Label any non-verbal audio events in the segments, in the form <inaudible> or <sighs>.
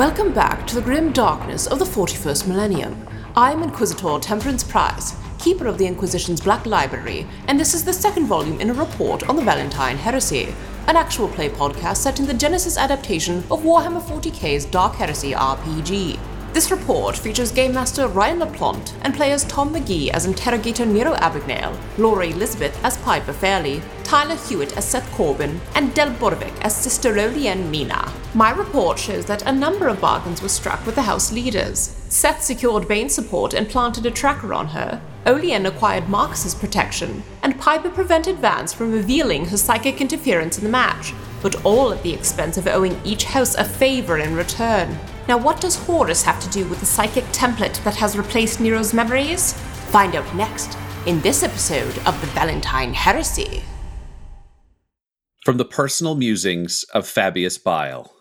Welcome back to the grim darkness of the 41st millennium. I'm Inquisitor Temperance Price, keeper of the Inquisition's Black Library, and this is the second volume in a report on the Valentine Heresy, an actual play podcast set in the Genesys adaptation of Warhammer 40k's Dark Heresy RPG. This report features Game Master Ryan LaPlante and players Tom McGee as Interrogator Nero Abagnale, Laura Elizabeth as Piper Fairley, Tyler Hewitt as Seth Corbin, and Del Borovic as Sister Olien Mina. My report shows that a number of bargains were struck with the House leaders. Seth secured Bane's support and planted a tracker on her. Olien acquired Marcus's protection, and Piper prevented Vance from revealing her psychic interference in the match, but all at the expense of owing each house a favor in return. Now, what does Horus have to do with the psychic template that has replaced Nero's memories? Find out next in this episode of the Valentine Heresy. From the personal musings of Fabius Bile.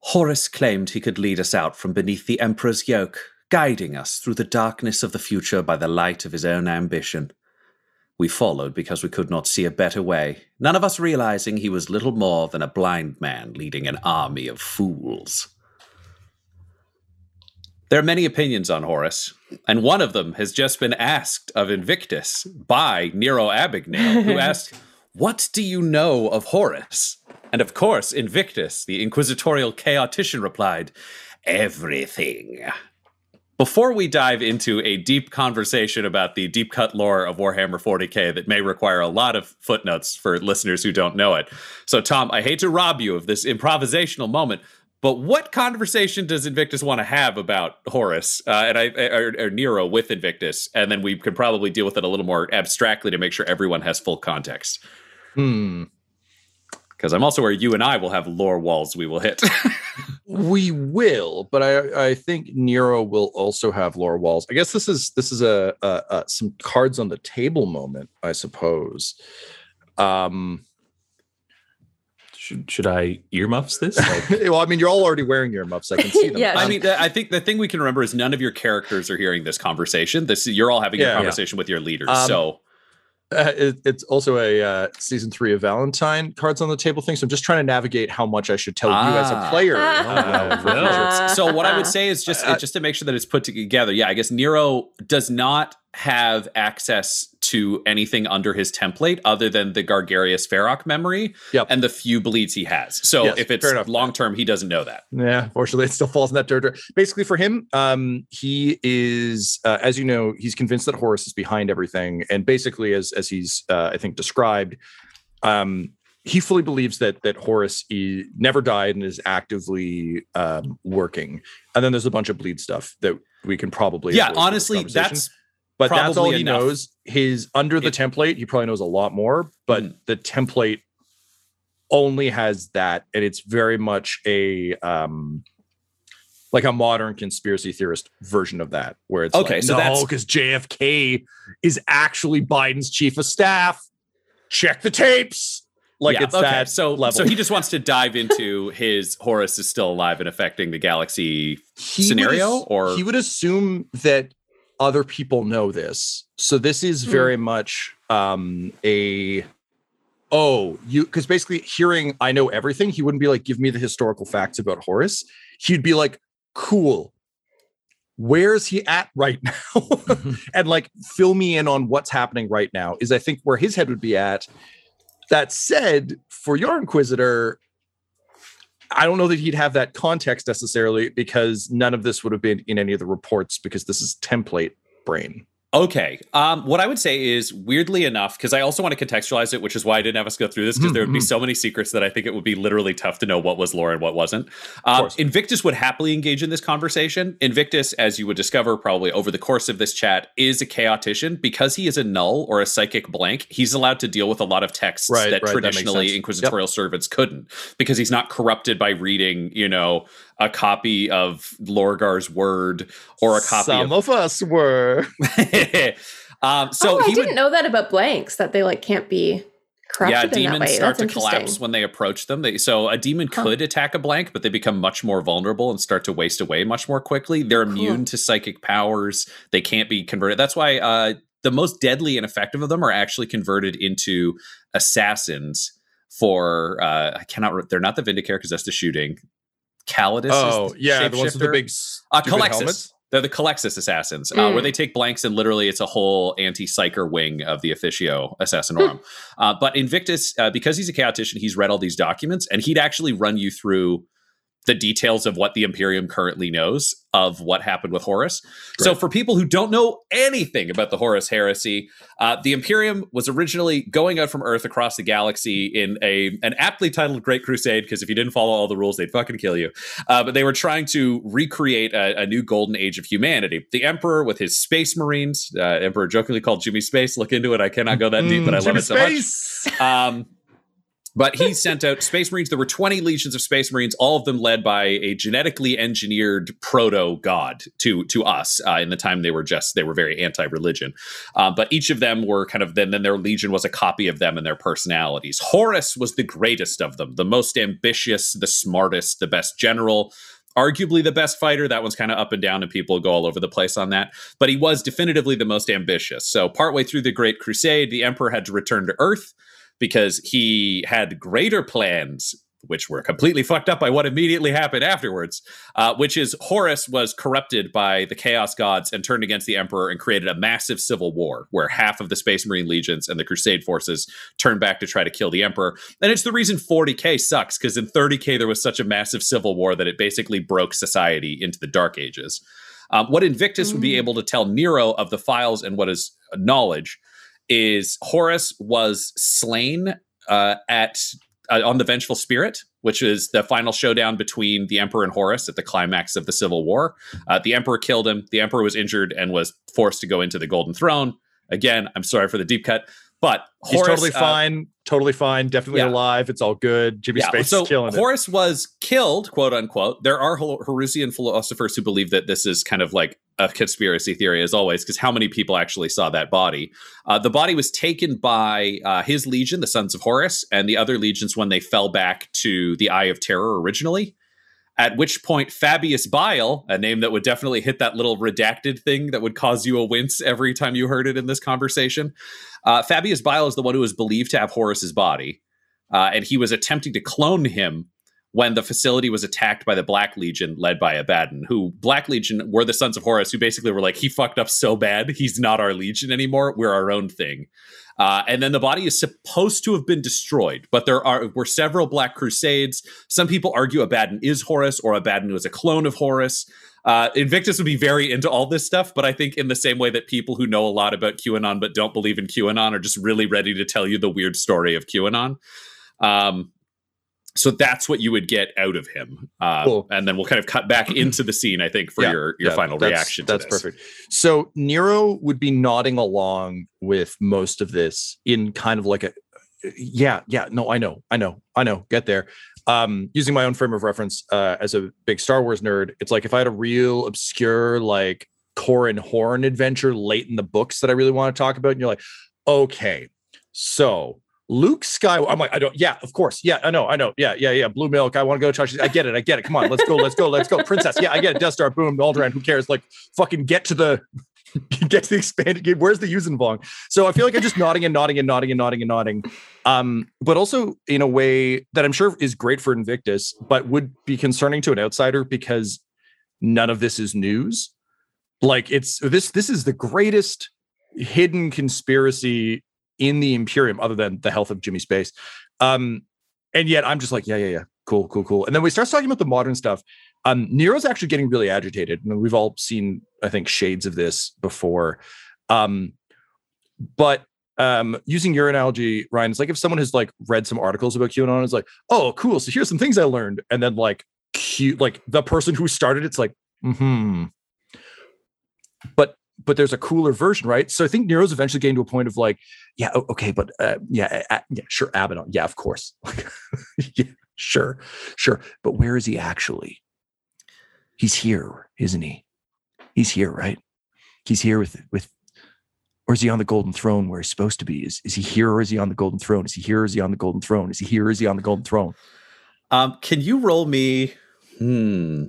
Horus claimed he could lead us out from beneath the Emperor's yoke, guiding us through the darkness of the future by the light of his own ambition. We followed because we could not see a better way, none of us realizing he was little more than a blind man leading an army of fools. There are many opinions on Horus, and one of them has just been asked of Invictus by Nero Abagnale, who <laughs> asked, What do you know of Horus? And of course, Invictus, the inquisitorial chaotician, replied, Everything. Before we dive into a deep conversation about the deep cut lore of Warhammer 40k that may require a lot of footnotes for listeners who don't know it. So, Tom, I hate to rob you of this improvisational moment, but what conversation does Invictus want to have about Horus uh, and I or, or, Nero with Invictus, and then we could probably deal with it a little more abstractly to make sure everyone has full context. Hmm. Because I'm also where you and I will have lore walls we will hit. <laughs> we will, but I I think Nero will also have lore walls. I guess this is this is a, a, a some cards on the table moment, I suppose. Um should, should I earmuffs this? <laughs> Like, well, I mean, you're all already wearing earmuffs. I can see them. <laughs> yeah. I mean, I think the thing we can remember is none of your characters are hearing this conversation. This you're all having yeah, a conversation yeah. with your leaders. Um, so uh, it, it's also a uh, season three of Valentine cards on the table thing. So I'm just trying to navigate how much I should tell ah. you as a ah. player. Uh, <laughs> so what I would say is just uh, just to make sure that it's put together. Yeah, I guess Nero does not have access to anything under his template other than the Gargarius Feroc memory yep. and the few bleeds he has. So yes, if it's long term, he doesn't know that. Yeah, fortunately, it still falls in that territory. Basically, for him, um, he is, uh, as you know, he's convinced that Horus is behind everything, and basically, as as he's, uh, I think, described, um, he fully believes that that Horus he never died and is actively um, working. And then there's a bunch of bleed stuff that we can probably yeah. Honestly, that's but that's all he enough. knows. His under the it, template, he probably knows a lot more, but mm. the template only has that, and it's very much a um like a modern conspiracy theorist version of that, where it's okay, like, so no, because JFK is actually Biden's chief of staff. Check the tapes. Like yeah, it's okay. that so level. So he just wants to dive into <laughs> his Horus is still alive and affecting the galaxy he scenario, or he would assume that other people know this. So this is hmm. very mm. much um a oh, you because basically hearing I know everything, he wouldn't be like, give me the historical facts about Horus. He'd be like, cool. Where's he at right <laughs> now? <laughs> and like fill me in on what's happening right now is I think where his head would be at. That said, for your Inquisitor, I don't know that he'd have that context necessarily because none of this would have been in any of the reports because this is template brain. Okay. Um, what I would say is, weirdly enough, because I also want to contextualize it, which is why I didn't have us go through this, because mm-hmm. there would be mm-hmm. so many secrets that I think it would be literally tough to know what was lore and what wasn't. Um, Invictus would happily engage in this conversation. Invictus, as you would discover probably over the course of this chat, is a chaotician. Because he is a null or a psychic blank, he's allowed to deal with a lot of texts right, that right, traditionally that inquisitorial yep. servants couldn't, because he's not corrupted by reading, you know, a copy of Lorgar's word or a copy of Some of, of us were. <laughs> um, so oh, I didn't would, know that about blanks that they like can't be corrupted. Yeah, demons start That's to collapse when they approach them. They, so a demon huh. could attack a blank, but they become much more vulnerable and start to waste away much more quickly. They're immune to psychic powers. They can't be converted. That's why uh, the most deadly and effective of them are actually converted into assassins for uh, I cannot. They're not the Vindicare because that's the shooting Calidus. Oh yeah, the ones with the big s- Uh, Culexus. helmets? They're the Culexus assassins, uh, Mm. where they take blanks and literally it's a whole anti-psyker wing of the Officio Assassinorum. <laughs> uh, but Invictus, uh, because he's a chaotician, he's read all these documents and he'd actually run you through the details of what the Imperium currently knows of what happened with Horus. So, for people who don't know anything about the Horus heresy, uh, the Imperium was originally going out from Earth across the galaxy in a an aptly titled Great Crusade. Because if you didn't follow all the rules, they'd fucking kill you. Uh, but they were trying to recreate a, a new golden age of humanity. The Emperor, with his Space Marines, uh, Emperor jokingly called Jimmy Space. Look into it. I cannot go that deep, but I love it so much. Space. Um, but he sent out Space Marines. There were 20 legions of Space Marines, all of them led by a genetically engineered proto god to to us. Uh, in the time they were just they were very anti-religion, uh, but each of them were kind of then then their legion was a copy of them and their personalities. Horus was the greatest of them, the most ambitious, the smartest, the best general. Arguably the best fighter. That one's kind of up and down, and people go all over the place on that. But he was definitively the most ambitious. So, partway through the Great Crusade, the Emperor had to return to Earth because he had greater plans which were completely fucked up by what immediately happened afterwards uh, which is horus was corrupted by the chaos gods and turned against the emperor and created a massive civil war where half of the space marine legions and the crusade forces turned back to try to kill the emperor and it's the reason 40k sucks because in 30k there was such a massive civil war that it basically broke society into the dark ages um, what invictus would be Mm. able to tell nero of the files and what is knowledge is Horus was slain uh, at uh, on the Vengeful Spirit, which is the final showdown between the Emperor and Horus at the climax of the Civil War. Uh, the Emperor killed him. The Emperor was injured and was forced to go into the Golden Throne. Again, I'm sorry for the deep cut, but He's Horus, totally uh, fine. Totally fine. Definitely yeah. alive. It's all good. Jimmy Space so is killing it. Horus was killed, quote unquote. There are Hor- Horusian philosophers who believe that this is kind of like a conspiracy theory, as always, because how many people actually saw that body? Uh, the body was taken by uh, his legion, the Sons of Horus, and the other legions when they fell back to the Eye of Terror originally. At which point, Fabius Bile, a name that would definitely hit that little redacted thing that would cause you a wince every time you heard it in this conversation. Uh, Fabius Bile is the one who was believed to have Horus's body, uh, and he was attempting to clone him when the facility was attacked by the Black Legion, led by Abaddon. Who Black Legion were the Sons of Horus, who basically were like, he fucked up so bad, he's not our Legion anymore. We're our own thing. Uh, and then the body is supposed to have been destroyed, but there are were several Black Crusades. Some people argue Abaddon is Horus, or Abaddon was a clone of Horus. Uh, Invictus would be very into all this stuff, but I think in the same way that people who know a lot about QAnon but don't believe in QAnon are just really ready to tell you the weird story of QAnon. Um, so that's what you would get out of him, uh, Cool. and then we'll kind of cut back <clears throat> into the scene. I think for Yeah, your your Yeah, final that's- reaction. To That's this. perfect. So Nero would be nodding along with most of this in kind of like a yeah, yeah, no, I know, I know, I know, get there. Um, using my own frame of reference uh, as a big Star Wars nerd, it's like if I had a real obscure like Corran Horn adventure late in the books that I really want to talk about, and you're like, okay, so Luke Skywalker. I'm like, I don't. Yeah, of course. Yeah, I know. I know. Yeah, yeah, yeah. Blue milk. I want to go touch. I get it. I get it. Come on, let's go. Let's go. Let's go. Princess. Yeah, I get it. Death Star. Boom. Alderaan. Who cares? Like, fucking get to the. <laughs> Get to the expanded game. Where's the Yuuzhan Vong? So I feel like I'm just nodding and nodding and nodding and nodding and nodding. Um, but also in a way that I'm sure is great for Invictus, but would be concerning to an outsider because none of this is news. Like it's this. This is the greatest hidden conspiracy in the Imperium, other than the health of Jimmy Space. Um, and yet I'm just like, yeah, yeah, yeah, cool, cool, cool. And then we start talking about the modern stuff. Um, Nero's actually getting really agitated. and we've all seen, I think, shades of this before. Um, but um, using your analogy, Ryan, it's like if someone has like read some articles about QAnon, it's like, oh, cool. So here's some things I learned, and then like, cute, like the person who started it's like, hmm. But but there's a cooler version, right? So I think Nero's eventually getting to a point of like, yeah, okay, but uh, yeah, uh, yeah, sure, Abaddon, yeah, of course, <laughs> yeah, sure, sure, but where is he actually? He's here, isn't he? He's here, right? He's here with with, or is he on the golden throne where he's supposed to be? Is is he here or is he on the golden throne? Is he here or is he on the golden throne? Is he here or is he on the golden throne? Um, can you roll me? Hmm.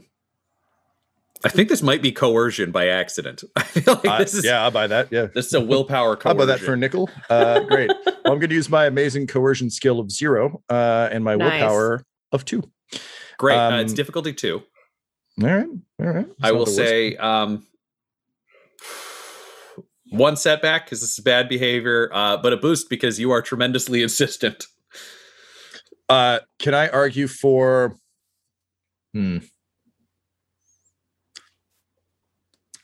I think this might be coercion by accident. <laughs> I feel like this is yeah, I'll buy that. Yeah. this is a willpower How coercion. about that for a nickel? Uh, great. well, I'm going to use my amazing coercion skill of zero uh, and my Nice. willpower of two. Great. uh, it's Um, difficulty two. All right, all right. It's I will say um, one setback because this is bad behavior, uh, but a boost because you are tremendously <laughs> insistent. Uh, can I argue for? Hmm.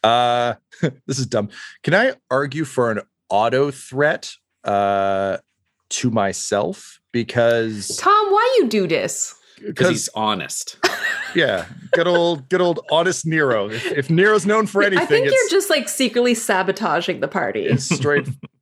Uh, <laughs> this is dumb. Can I argue for an auto threat uh, to myself because Tom, why you do this? Because he's honest. <laughs> yeah, good old good old honest Nero. If, if Nero's known for anything, I think it's, you're just like secretly sabotaging the party. it's straight. <laughs>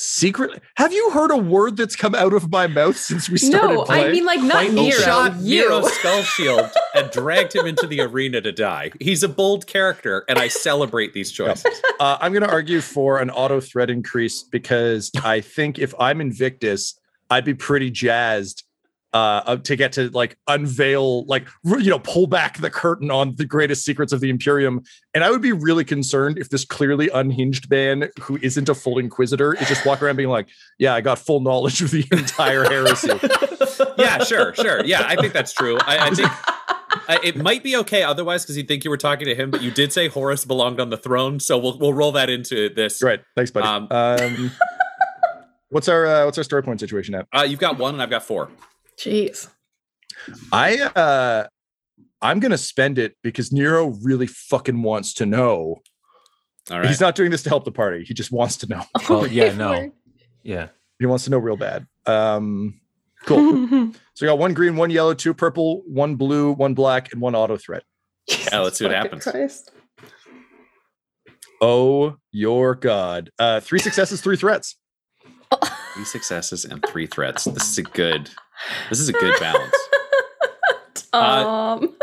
Secret? Have you heard a word that's come out of my mouth since we started No, playing? I mean like not Quite Nero. shot You. Nero's <laughs> skull shield and dragged him into the arena to die. He's a bold character, and I celebrate these choices. Uh, I'm going to argue for an auto threat increase because I think if I'm Invictus, I'd be pretty jazzed uh, uh, to get to like unveil, like you know, pull back the curtain on the greatest secrets of the Imperium. And I would be really concerned if this clearly unhinged man who isn't a full Inquisitor is just walking around being like, "Yeah, I got full knowledge of the <laughs> entire heresy." <laughs> yeah, sure, sure. Yeah, I think that's true. I, I think I, it might be okay otherwise because you'd think you were talking to him, but you did say Horus belonged on the throne, so we'll we'll roll that into this. Right. Thanks, buddy. Um, Um, <laughs> what's our uh, what's our story point situation at? Uh, you've got one, and I've got four. Jeez. I uh I'm gonna spend it because Nero really fucking wants to know. All right. He's not doing this to help the party. He just wants to know. <laughs> Oh Well, yeah, <laughs> no. Yeah. He wants to know real bad. Um cool. <laughs> so we got one green, one yellow, two purple, one blue, one black, and one auto threat. Yeah, let's see what happens. Christ. Oh your god. Uh three successes, three threats. Three successes and three threats. This is a good. This is a good balance. <laughs> Um,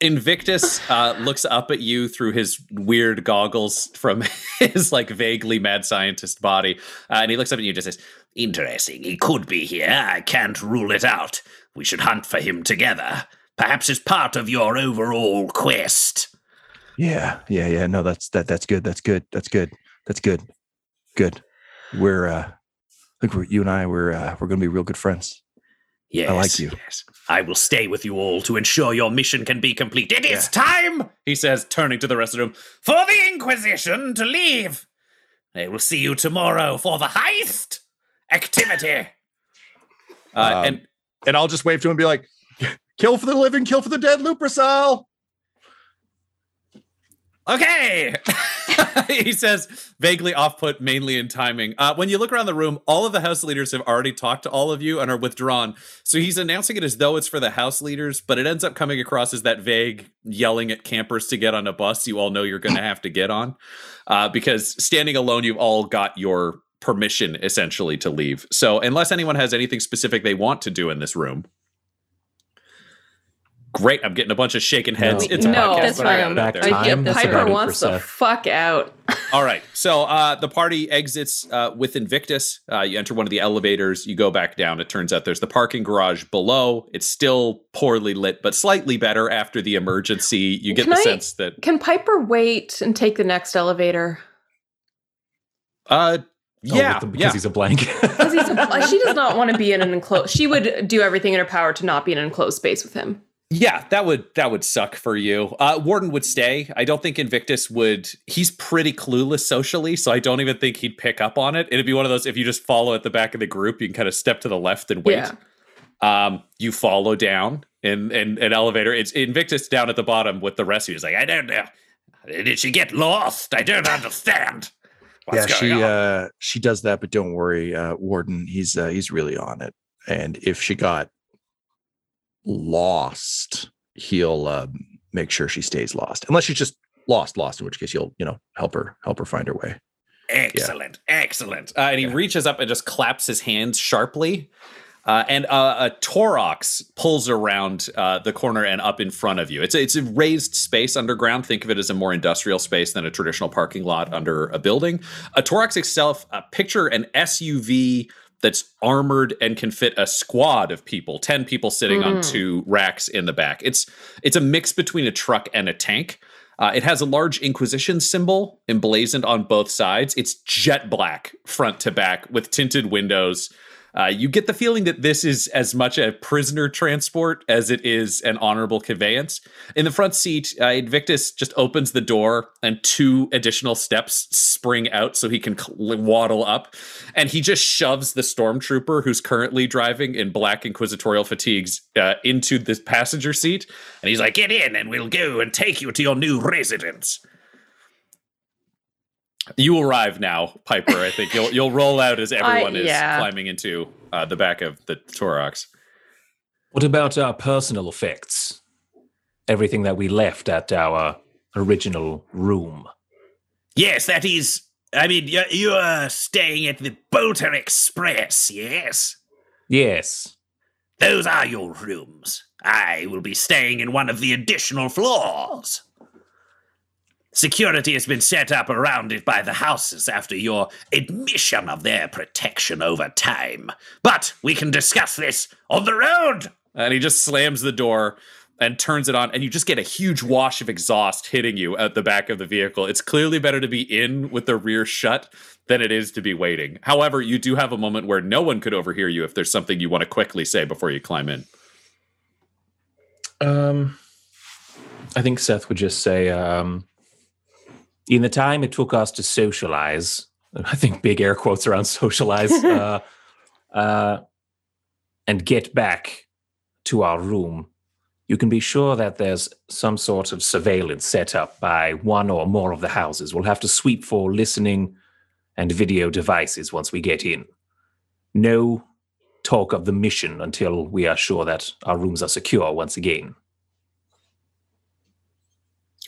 Invictus uh, looks up at you through his weird goggles from <laughs> his like vaguely mad scientist body, uh, and he looks up at you and just says, Interesting. He could be here. I can't rule it out. We should hunt for him together. Perhaps as part of your overall quest. Yeah, yeah, yeah. No, that's that that's good. That's good. That's good. That's good. Good. We're uh I think we're you and I we're uh we're gonna be real good friends. Yes. like you. Yes. I will stay with you all to ensure your mission can be complete. It is time he says, turning to the rest of the room, for the Inquisition to leave. I will see you tomorrow for the heist activity. uh, Um, and And I'll just wave to him and be like, kill for the living, kill for the dead, Lupercal. Okay. <laughs> he says, vaguely off put, mainly in timing. Uh, when you look around the room, all of the house leaders have already talked to all of you and are withdrawn. So he's announcing it as though it's for the house leaders, but it ends up coming across as that vague yelling at campers to get on a bus you all know you're going to have to get on. Uh, because standing alone, you've all got your permission essentially to leave. So unless anyone has anything specific they want to do in this room. Great, I'm getting a bunch of shaking heads. No. it's a no, podcast, that's but I got fine. Back there. I time. get That's Piper wants for the fuck out. <laughs> All right. So uh, the party exits uh, with Invictus. Uh, you enter one of the elevators. You go back down. It turns out there's the parking garage below. It's still poorly lit, but slightly better after the emergency. You get Can the I- sense that. Can Piper wait and take the next elevator? Uh, Oh, yeah, with the- because yeah. he's a blank. Because he's a, she does not want to be in an <laughs> enclosed. She would do everything in her power to not be in an enclosed space with him. Yeah, that would that would suck for you. Uh, Warden would stay. I don't think Invictus would. He's pretty clueless socially, so I don't even think he'd pick up on it. It'd be one of those if you just follow at the back of the group, you can kind of step to the left and wait. Yeah. Um, you follow down in, in an elevator. It's Invictus down at the bottom with the rest of you. He's like, I don't know. Did she get lost? I don't understand. What's yeah, she on? uh she does that, but don't worry, uh Warden, he's uh he's really on it. And if she got lost, he'll um make sure she stays lost. Unless she's just lost, lost, in which case he'll, you know, help her, help her find her way. excellent, excellent. uh, and he reaches up and just claps his hands sharply. Uh, and uh, a Taurox pulls around uh, the corner and up in front of you. It's a, it's a raised space underground. Think of it as a more industrial space than a traditional parking lot under a building. A Taurox itself, uh, picture an SUV that's armored and can fit a squad of people, ten people sitting on Mm. two racks in the back. It's it's a mix between a truck and a tank. Uh, it has a large Inquisition symbol emblazoned on both sides. It's jet black front to back with tinted windows. Uh, you get the feeling that this is as much a prisoner transport as it is an honorable conveyance. In the front seat, uh, Invictus just opens the door and two additional steps spring out so he can waddle up. And he just shoves the stormtrooper who's currently driving in black inquisitorial fatigues uh, into the passenger seat. And he's like, Get in and we'll go and take you to your new residence. You arrive now, Piper. I think you'll you'll roll out as <laughs> everyone is yeah. climbing into uh, the back of the Taurox. What about our personal effects? Everything that we left at our original room. Yes, that is. I mean, you're, you're staying at the Bolter Express, yes? Yes. Those are your rooms. I will be staying in one of the additional floors. Security has been set up around it by the houses after your admission of their protection over time. But we can discuss this on the road. And he just slams the door and turns it on, and you just get a huge wash of exhaust hitting you at the back of the vehicle. It's clearly better to be in with the rear shut than it is to be waiting. However, you do have a moment where no one could overhear you if there's something you want to quickly say before you climb in. Um, I think Seth would just say, um, in the time it took us to socialize, I think big air quotes around <laughs> socialize, uh, uh, and get back to our room, you can be sure that there's some sort of surveillance set up by one or more of the houses. We'll have to sweep for listening and video devices once we get in. No talk of the mission until we are sure that our rooms are secure once again.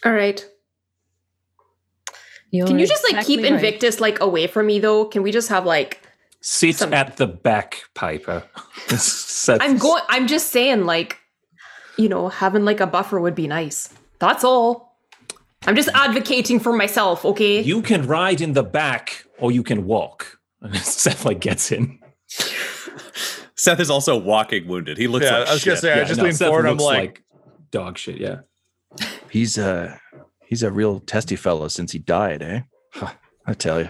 All right. You're Can you just like exactly keep right. Invictus like away from me though? Can we just have like Sit Some- at the back, Piper. <laughs> Seth- I'm going I'm just saying like you know, having like a buffer would be nice. That's all. I'm just advocating for myself, okay? You can ride in the back or you can walk. <laughs> Seth like gets in. Seth is also walking wounded. He looks Yeah, like I was gonna shit. say, I just leaned Seth forward, I'm looks like- dog shit, yeah. He's a he's a real testy fellow since he died, eh? Huh, I tell you.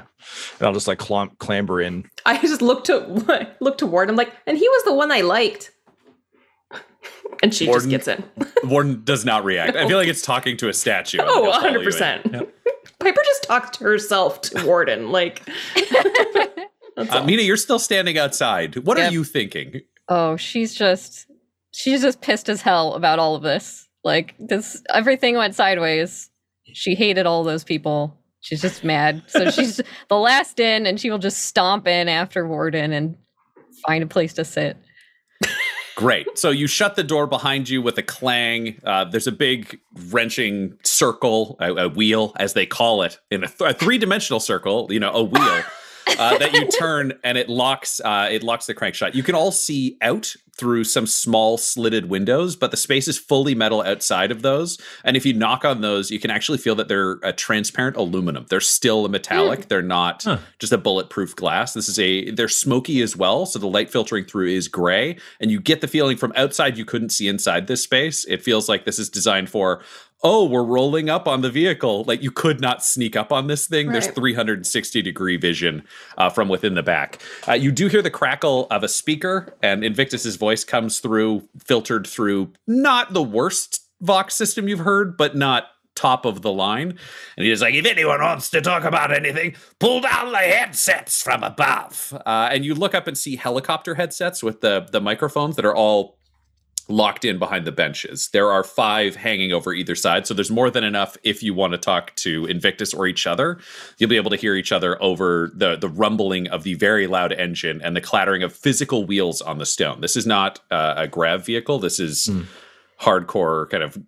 And I'll just like clomp, clamber in. I just look to <laughs> look toward him like, and he was the one I liked. And she Warden- just gets in. <laughs> Warden does not react. I feel like it's talking to a statue. Oh, he'll follow you in. 100%. Piper just talks to herself to Warden. Like, <laughs> that's Uh. Mina, you're still standing outside. What are you thinking? Oh, she's just she's just pissed as hell about all of this. Like this everything went sideways. She hated all those people. She's just mad. So <laughs> she's the last in and she will just stomp in after Warden and find a place to sit. Great. So you shut the door behind you with a clang. Uh, there's a big wrenching circle, a, a wheel, as they call it, in a, th- a three-dimensional circle. You know, a wheel <laughs> uh, that you turn and it locks. Uh, it locks the crank shut. You can all see out through some small slitted windows, but the space is fully metal outside of those. And if you knock on those, you can actually feel that they're a transparent aluminum. They're still a metallic. They're not Huh. just a bulletproof glass. This is a they're smoky as well, so the light filtering through is gray, and you get the feeling from outside you couldn't see inside this space. It feels like this is designed for oh, we're rolling up on the vehicle. Like you could not sneak up on this thing. There's 360 degree vision uh, from within the back. Uh, you do hear the crackle of a speaker, and Invictus's voice comes through, filtered through not the worst Vox system you've heard, but not top of the line. And he's like, if anyone wants to talk about anything, pull down the headsets from above. Uh, and you look up and see helicopter headsets with the the microphones that are all locked in behind the benches. There are five hanging over either side, so there's more than enough if you want to talk to Invictus or each other. You'll be able to hear each other over the the rumbling of the very loud engine and the clattering of physical wheels on the stone. This is not uh, a grav vehicle. This is hardcore kind of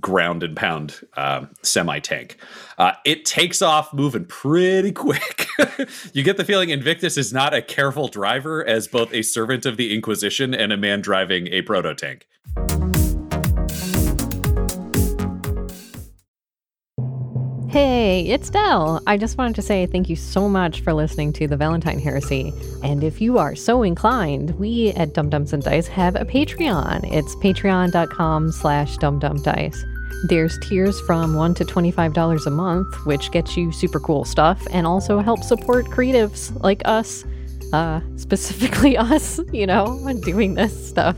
ground and pound um, semi tank. Uh, it takes off moving pretty quick. <laughs> you get the feeling Invictus is not a careful driver as both a servant of the Inquisition and a man driving a proto tank. Hey, it's Del. I just wanted to say thank you so much for listening to the Valentine Heresy. And if you are so inclined, we at Dumb Dumbs and Dice have a Patreon. It's patreon.com slash dumbdumbdice. There's tiers from $1 to $25 a month, which gets you super cool stuff and also helps support creatives like us uh, <laughs> specifically us, you know, when doing this stuff.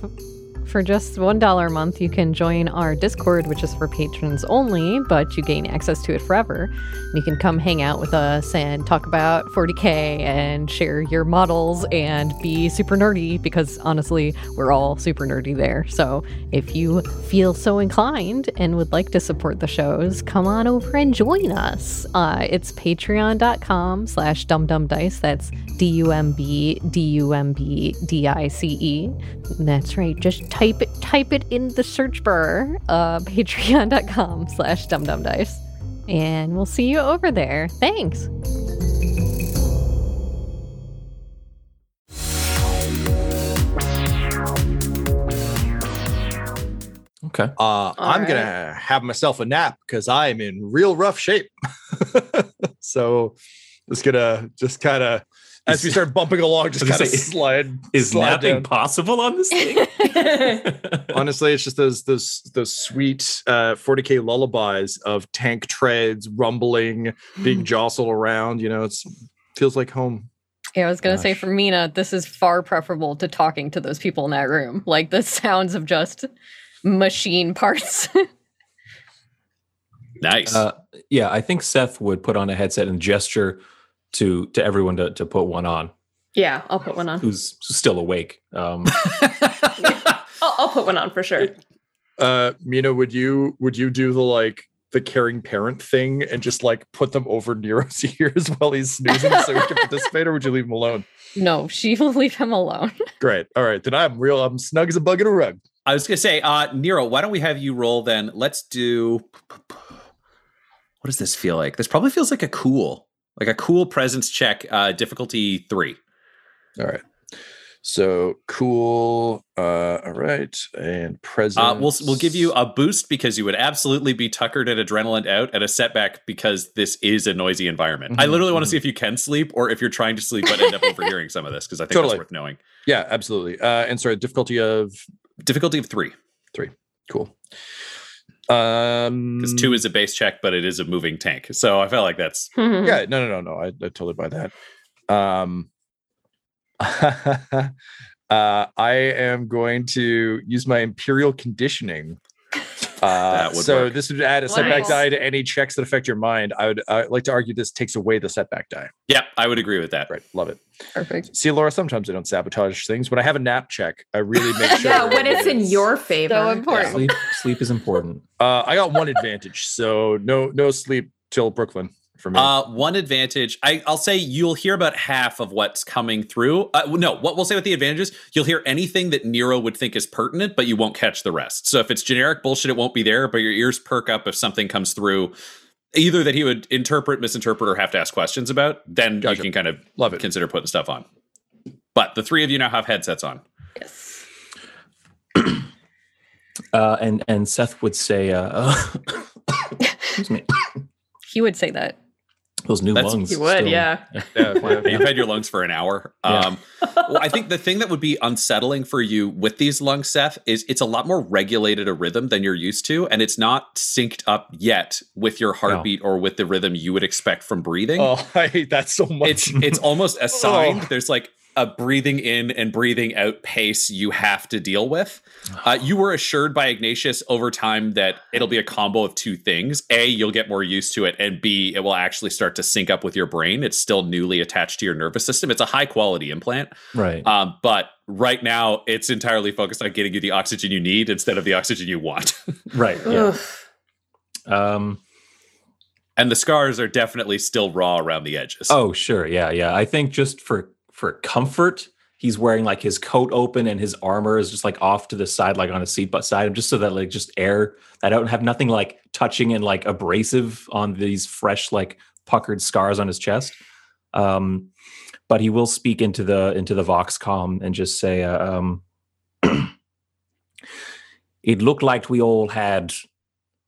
For just $1 a month, you can join our Discord, which is for patrons only, but you gain access to it forever. You can come hang out with us and talk about 40k and share your models and be super nerdy because honestly, we're all super nerdy there. So if you feel so inclined and would like to support the shows, come on over and join us. Uh, it's patreon.com slash dumbdumbdice. That's D-U-M-B D-U-M-B D-I-C-E. That's right. Just type it type it in the search bar. Uh, <laughs> patreon.com slash dumbdumbdice. And we'll see you over there. Thanks. Okay. Uh, I'm right. gonna have myself a nap because I'm in real rough shape. <laughs> so just gonna just kind of as we start bumping along, just kind gonna of say, slide. Is slide napping down. possible on this thing? <laughs> <laughs> Honestly, it's just those those those sweet uh, 40k lullabies of tank treads rumbling, being <laughs> jostled around. You know, it's feels like home. Yeah, I was gonna say for Mina, this is far preferable to talking to those people in that room. Like the sounds of just machine parts. Nice. Uh, yeah, I think Seth would put on a headset and gesture to to everyone to, to put one on yeah, I'll put one on. who's still awake. Um, <laughs> I'll, I'll put one on for sure. Uh, Mina, would you would you do the like the caring parent thing and just like put them over Nero's <laughs> ears while he's snoozing so he can participate, or would you leave him alone? no, she will leave him alone. <laughs> Great. All right, then I'm real. I'm snug as a bug in a rug. I was gonna say, uh, Nero, why don't we have you roll then? Let's do. What does this feel like? This probably feels like a cool, like a cool presence check. Uh, difficulty three. All right. So cool. Uh, all right, and present. Uh, we'll we'll give you a boost because you would absolutely be tuckered and adrenaline out, at a setback because this is a noisy environment. I Mhm, literally want to see if you can sleep or if you're trying to sleep but end up <laughs> overhearing some of this because I think Totally. that's worth knowing. Yeah, absolutely. Uh, and sorry, difficulty of Difficulty of three. three cool. Um, because two is a base check, but it is a moving tank. So I felt like that's Mhm. <laughs> yeah no no no no I, I totally buy that um <laughs> uh i am going to use my imperial conditioning <laughs> uh so work. this would add a setback Nice. die to any checks that affect your mind i would i like to argue this takes away the setback die Yeah, I would agree with that. right love it Perfect. see laura sometimes i don't sabotage things when i have a nap check i really make <laughs> sure Yeah, when it's in your favor. So important. sleep sleep is important. uh i got one advantage so no no sleep till brooklyn for me Uh, one advantage, I, I'll say you'll hear about half of what's coming through. Uh, no, what we'll say with the advantages, you'll hear anything that Nero would think is pertinent, but you won't catch the rest. So if it's generic bullshit, it won't be there, but your ears perk up if something comes through, either that he would interpret, misinterpret, or have to ask questions about. Then Gotcha. you can kind of love it consider putting stuff on. But the three of you now have headsets on. Yes. <clears throat> Uh, and and Seth would say, uh, <laughs> "Excuse me, He would say that. Those new That's- lungs." You would, still- yeah. <laughs> yeah, yeah, You've had your lungs for an hour. Yeah. Um, well, I think the thing that would be unsettling for you with these lungs, Seth, is it's a lot more regulated a rhythm than you're used to, and it's not synced up yet with your heartbeat or with the rhythm you would expect from breathing. oh <laughs> i hate that so much It's it's almost <laughs> assigned. Oh. There's like a breathing in and breathing out pace you have to deal with. Uh, <sighs> you were assured by Ignatius over time that it'll be a combo of two things. A, you'll get more used to it, and B, it will actually start to sync up with your brain. It's still newly attached to your nervous system. It's a high quality implant, Right. um, but right now it's entirely focused on getting you the oxygen you need instead of the oxygen you want. <laughs> right. Yeah. Ugh. Um, and the scars are definitely still raw around the edges. oh, sure. Yeah. Yeah. I think just for for comfort, he's wearing like his coat open and his armor is just like off to the side, like on a seat beside him, just so that like just air. I don't have nothing like touching and like abrasive on these fresh like puckered scars on his chest. Um, but he will speak into the into the Voxcom and just say, uh, um, <clears throat> "It looked like we all had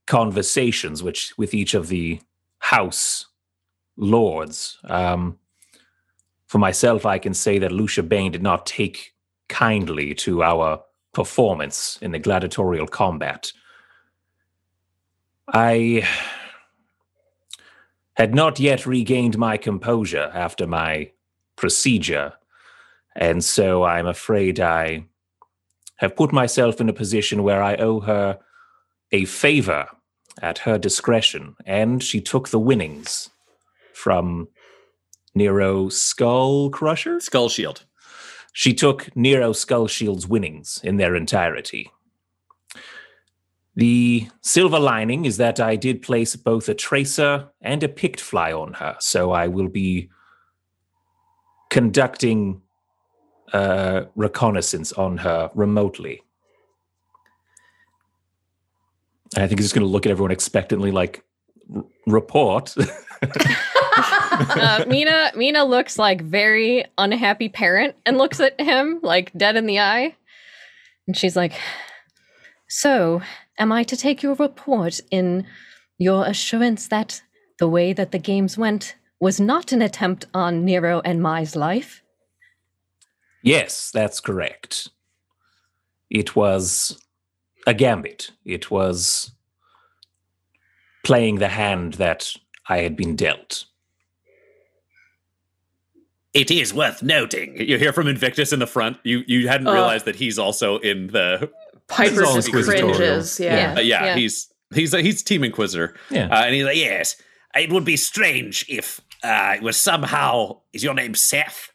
conversations, which with each of the house lords. Um, for myself, I can say that Lucia Bain did not take kindly to our performance in the gladiatorial combat. I had not yet regained my composure after my procedure, And so I'm afraid I have put myself in a position where I owe her a favor at her discretion. And she took the winnings from Nero Skull Crusher. Skull Shield. She took Nero Skull Shield's winnings in their entirety. The silver lining is that I did place both a tracer and a picked fly on her, so I will be conducting uh, reconnaissance on her remotely. And I think he's just going to look at everyone expectantly, like, "R- report. <laughs> uh, Mina Mina looks like very unhappy parent and looks at him like dead in the eye. And she's like, "So, am I to take your report in your assurance that the way that the games went was not an attempt on Nero and Mai's life?" yes, that's correct. It was a gambit. It was playing the hand that I had been dealt. It is worth noting. You hear from Invictus in the front. You you hadn't Uh. realized that he's also in the. Piper all just cringes. Yeah. Uh, yeah, Yeah. he's he's he's Team Inquisitor. Yeah. Uh, and he's like, Yes, it would be strange if uh, it was somehow. Is your name Seth?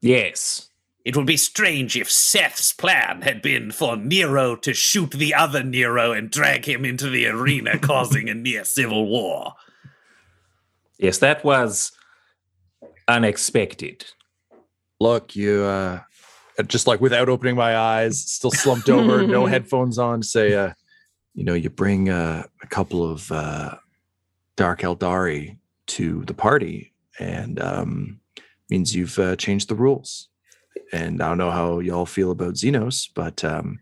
yes. It would be strange if Seth's plan had been for Nero to shoot the other Nero and drag him into the arena, <laughs> causing a near civil war. Yes, that was unexpected. Look, you uh just like without opening my eyes, still slumped over, no <laughs> headphones on, say uh, you know, you bring uh, a couple of uh Dark Eldari to the party and um means you've uh, changed the rules. And I don't know how y'all feel about Xenos, but um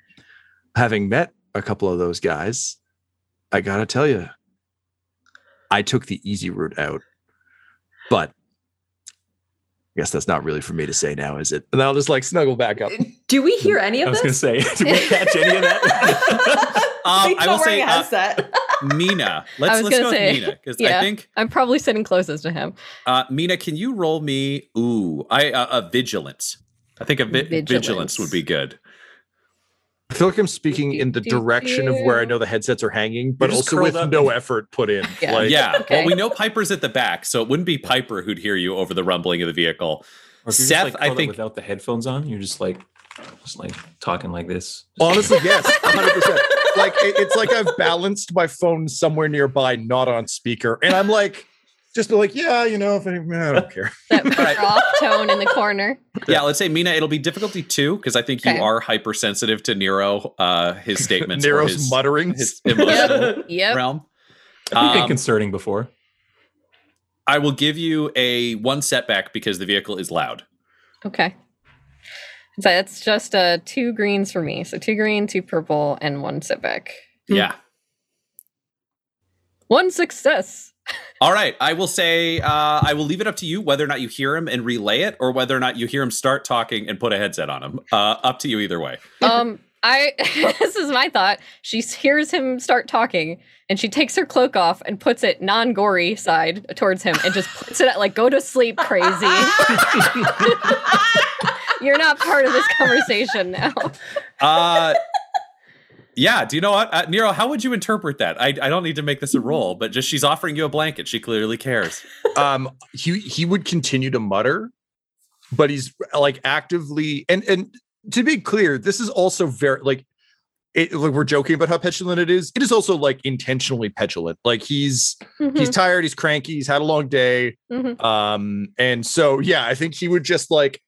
having met a couple of those guys, I got to tell you I took the easy route out. But I guess that's not really for me to say now, is it? And I'll just like snuggle back up. Do we hear any of I of was going to say, <laughs> did we catch any of that? <laughs> um, I will say a uh, headset. <laughs> Mina. Let's was let's gonna go say, with Mina because yeah. I think I'm probably sitting closest to him. uh, Mina. Can you roll me? Ooh, I uh, a vigilance. I think a vi- vigilance. Vigilance. would be good. I feel like I'm speaking in the direction of where I know the headsets are hanging, but also with up. no effort put in. Yeah. Like, yeah. okay. Well, we know Piper's at the back, so it wouldn't be Piper who'd hear you over the rumbling of the vehicle. Or if Seth, just, like, I think- without the headphones on, you're just like, just like talking like this. Honestly, yes, <laughs> 100%. like it- it's like I've balanced my phone somewhere nearby, not on speaker, and I'm like, just be like, yeah, you know, if any, I don't care. That <laughs> right. off tone in the corner. <laughs> Yeah, let's say Mina. It'll be difficulty two because I think Okay. you are hypersensitive to Nero, uh, his <laughs> statements, or Nero's his, mutterings. his emotional Yep. realm. I've been Um, concerning before. I will give you a one setback because the vehicle is loud. Okay. So it's just uh two greens for me. So two green, two purple, and one setback. Yeah. One success. All right. I will say uh, I will leave it up to you whether or not you hear him and relay it, or whether or not you hear him start talking and put a headset on him. Uh, up to you either way. <laughs> Um, I <laughs> this is my thought. She hears him start talking, and she takes her cloak off and puts it non-gory side towards him, and just puts it at like, "Go to sleep, crazy." <laughs> You're not part of this conversation now. Uh, yeah. Do you know what, uh, Nero? How would you interpret that? I, I don't need to make this a <laughs> roll, but just she's offering you a blanket. She clearly cares. um he he would continue to mutter but he's like actively and and to be clear this is also very like it like we're joking about how petulant it is it is also like intentionally petulant like he's he's tired he's cranky he's had a long day Mhm. um and so yeah i think he would just like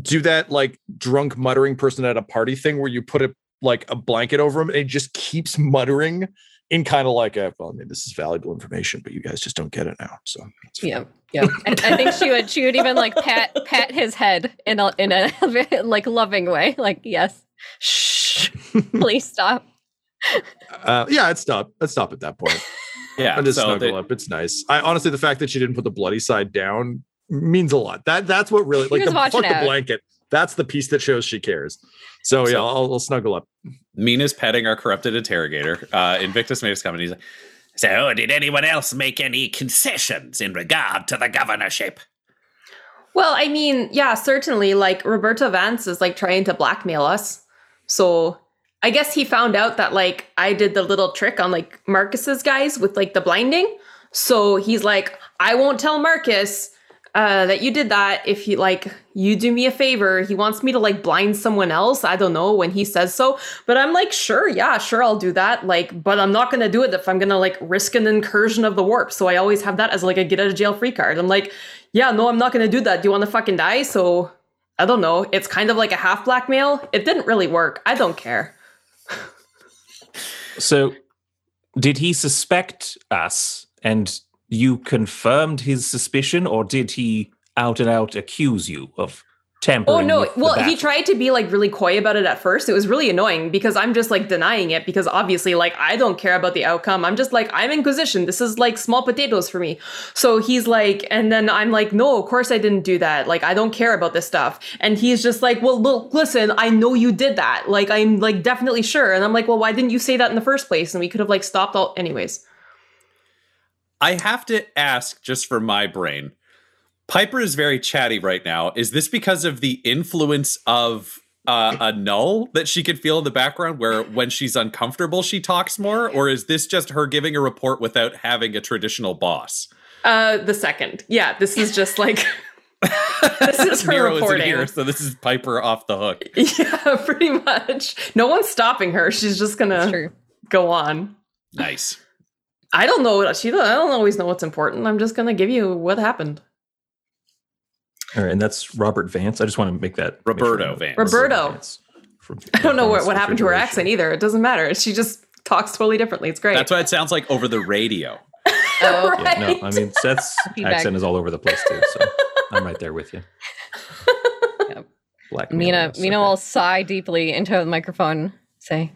do that like drunk muttering person at a party thing where you put a like a blanket over him and he just keeps muttering in kind of like a well I mean, this is valuable information but you guys just don't get it now so. Yeah, yeah. I, I think she would. She would even like pat pat his head in a in a <laughs> like loving way. Like, yes, shh, <laughs> please stop. Uh, yeah, I'd stop. Let's stop at that point. <laughs> Yeah. I just so snuggle the- up. It's nice. I honestly, the fact that she didn't put the bloody side down means a lot. That that's what really like the watching fuck the blanket. That's the piece that shows she cares. So, yeah, I'll, I'll snuggle up. Mina's petting our corrupted interrogator. Uh, Invictus made his comment. He's like, So, did anyone else make any concessions in regard to the governorship? Well, I mean, yeah, certainly. Like Roberta Vance is like trying to blackmail us. So I guess he found out that like I did the little trick on like Marcus's guys with like the blinding. So he's like, I won't tell Marcus uh, that you did that if you like you do me a favor. He wants me to like blind someone else. I don't know when he says so, but I'm like, sure, yeah, sure, I'll do that. Like, but I'm not gonna do it if I'm gonna like risk an incursion of the warp. So I always have that as like a get out of jail free card. I'm like, yeah, no, I'm not gonna do that. Do you want to fucking die? So I don't know. It's kind of like a half blackmail. It didn't really work. I don't care. <laughs> So, did he suspect us and you confirmed his suspicion, or did he out and out accuse you of tampering? Oh no! with the Well, he tried to be like really coy about it at first. It was really annoying because I'm just like denying it because obviously like I don't care about the outcome. I'm just like I'm Inquisition. This is like small potatoes for me. So he's like, and then I'm like, no, of course I didn't do that. Like I don't care about this stuff. And he's just like, well, look, listen, I know you did that. Like I'm like definitely sure. And I'm like, well, why didn't you say that in the first place? And we could have like stopped all. Anyways, I have to ask just for my brain. Piper is very chatty right now. Is this because of the influence of uh, a null that she could feel in the background where when she's uncomfortable she talks more or is this just her giving a report without having a traditional boss? uh, the second, yeah, this is just like. <laughs> this is her Nero reporting. here, so this is Piper off the hook. <laughs> Yeah, pretty much. No one's stopping her. She's just gonna go on. Nice. I don't know. what- She. I don't always know what's important. I'm just gonna give you what happened. All right, and that's Robert Vance. I just want to make that make sure I Roberto. Vance. Roberto. Vance from <laughs> I don't know what, what happened to her accent either. It doesn't matter. She just talks totally differently. It's great. That's why it sounds like over the radio. Oh, <laughs> right. Yeah, no, I mean Seth's <laughs> Feedback. accent is all over the place too, so I'm right there with you. Yep. Black Mina, Mina will sigh deeply into the microphone, say,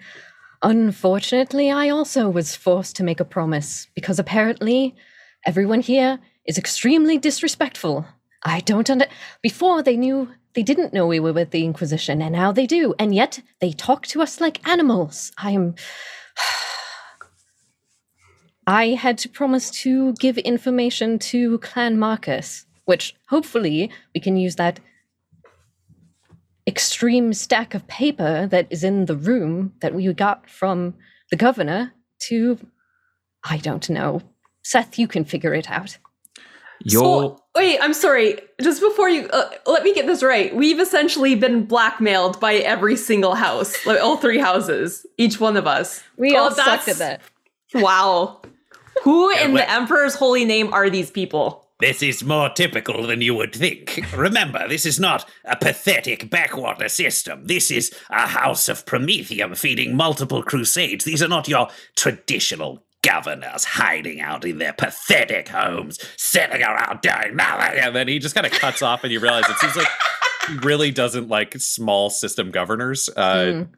Unfortunately, I also was forced to make a promise because apparently everyone here is extremely disrespectful. I don't under. Before they knew, they didn't know we were with the Inquisition, and now they do, and yet they talk to us like animals. I am. <sighs> I had to promise to give information to Clan Marcus, which hopefully we can use that extreme stack of paper that is in the room that we got from the governor to I don't know. Seth, you can figure it out. Your So, wait, I'm sorry. Just before you, uh, let me get this right. We've essentially been blackmailed by every single house, like all three houses, each one of us. We Oh, all sucked at that. Wow. Who in well- the Emperor's holy name are these people? This is more typical than you would think. Remember, this is not a pathetic backwater system. This is a house of Promethium feeding multiple crusades. These are not your traditional governors hiding out in their pathetic homes, sitting around doing nothing. And then he just kind of cuts off, and you realize it seems like he really doesn't like small system governors. Uh, Mm.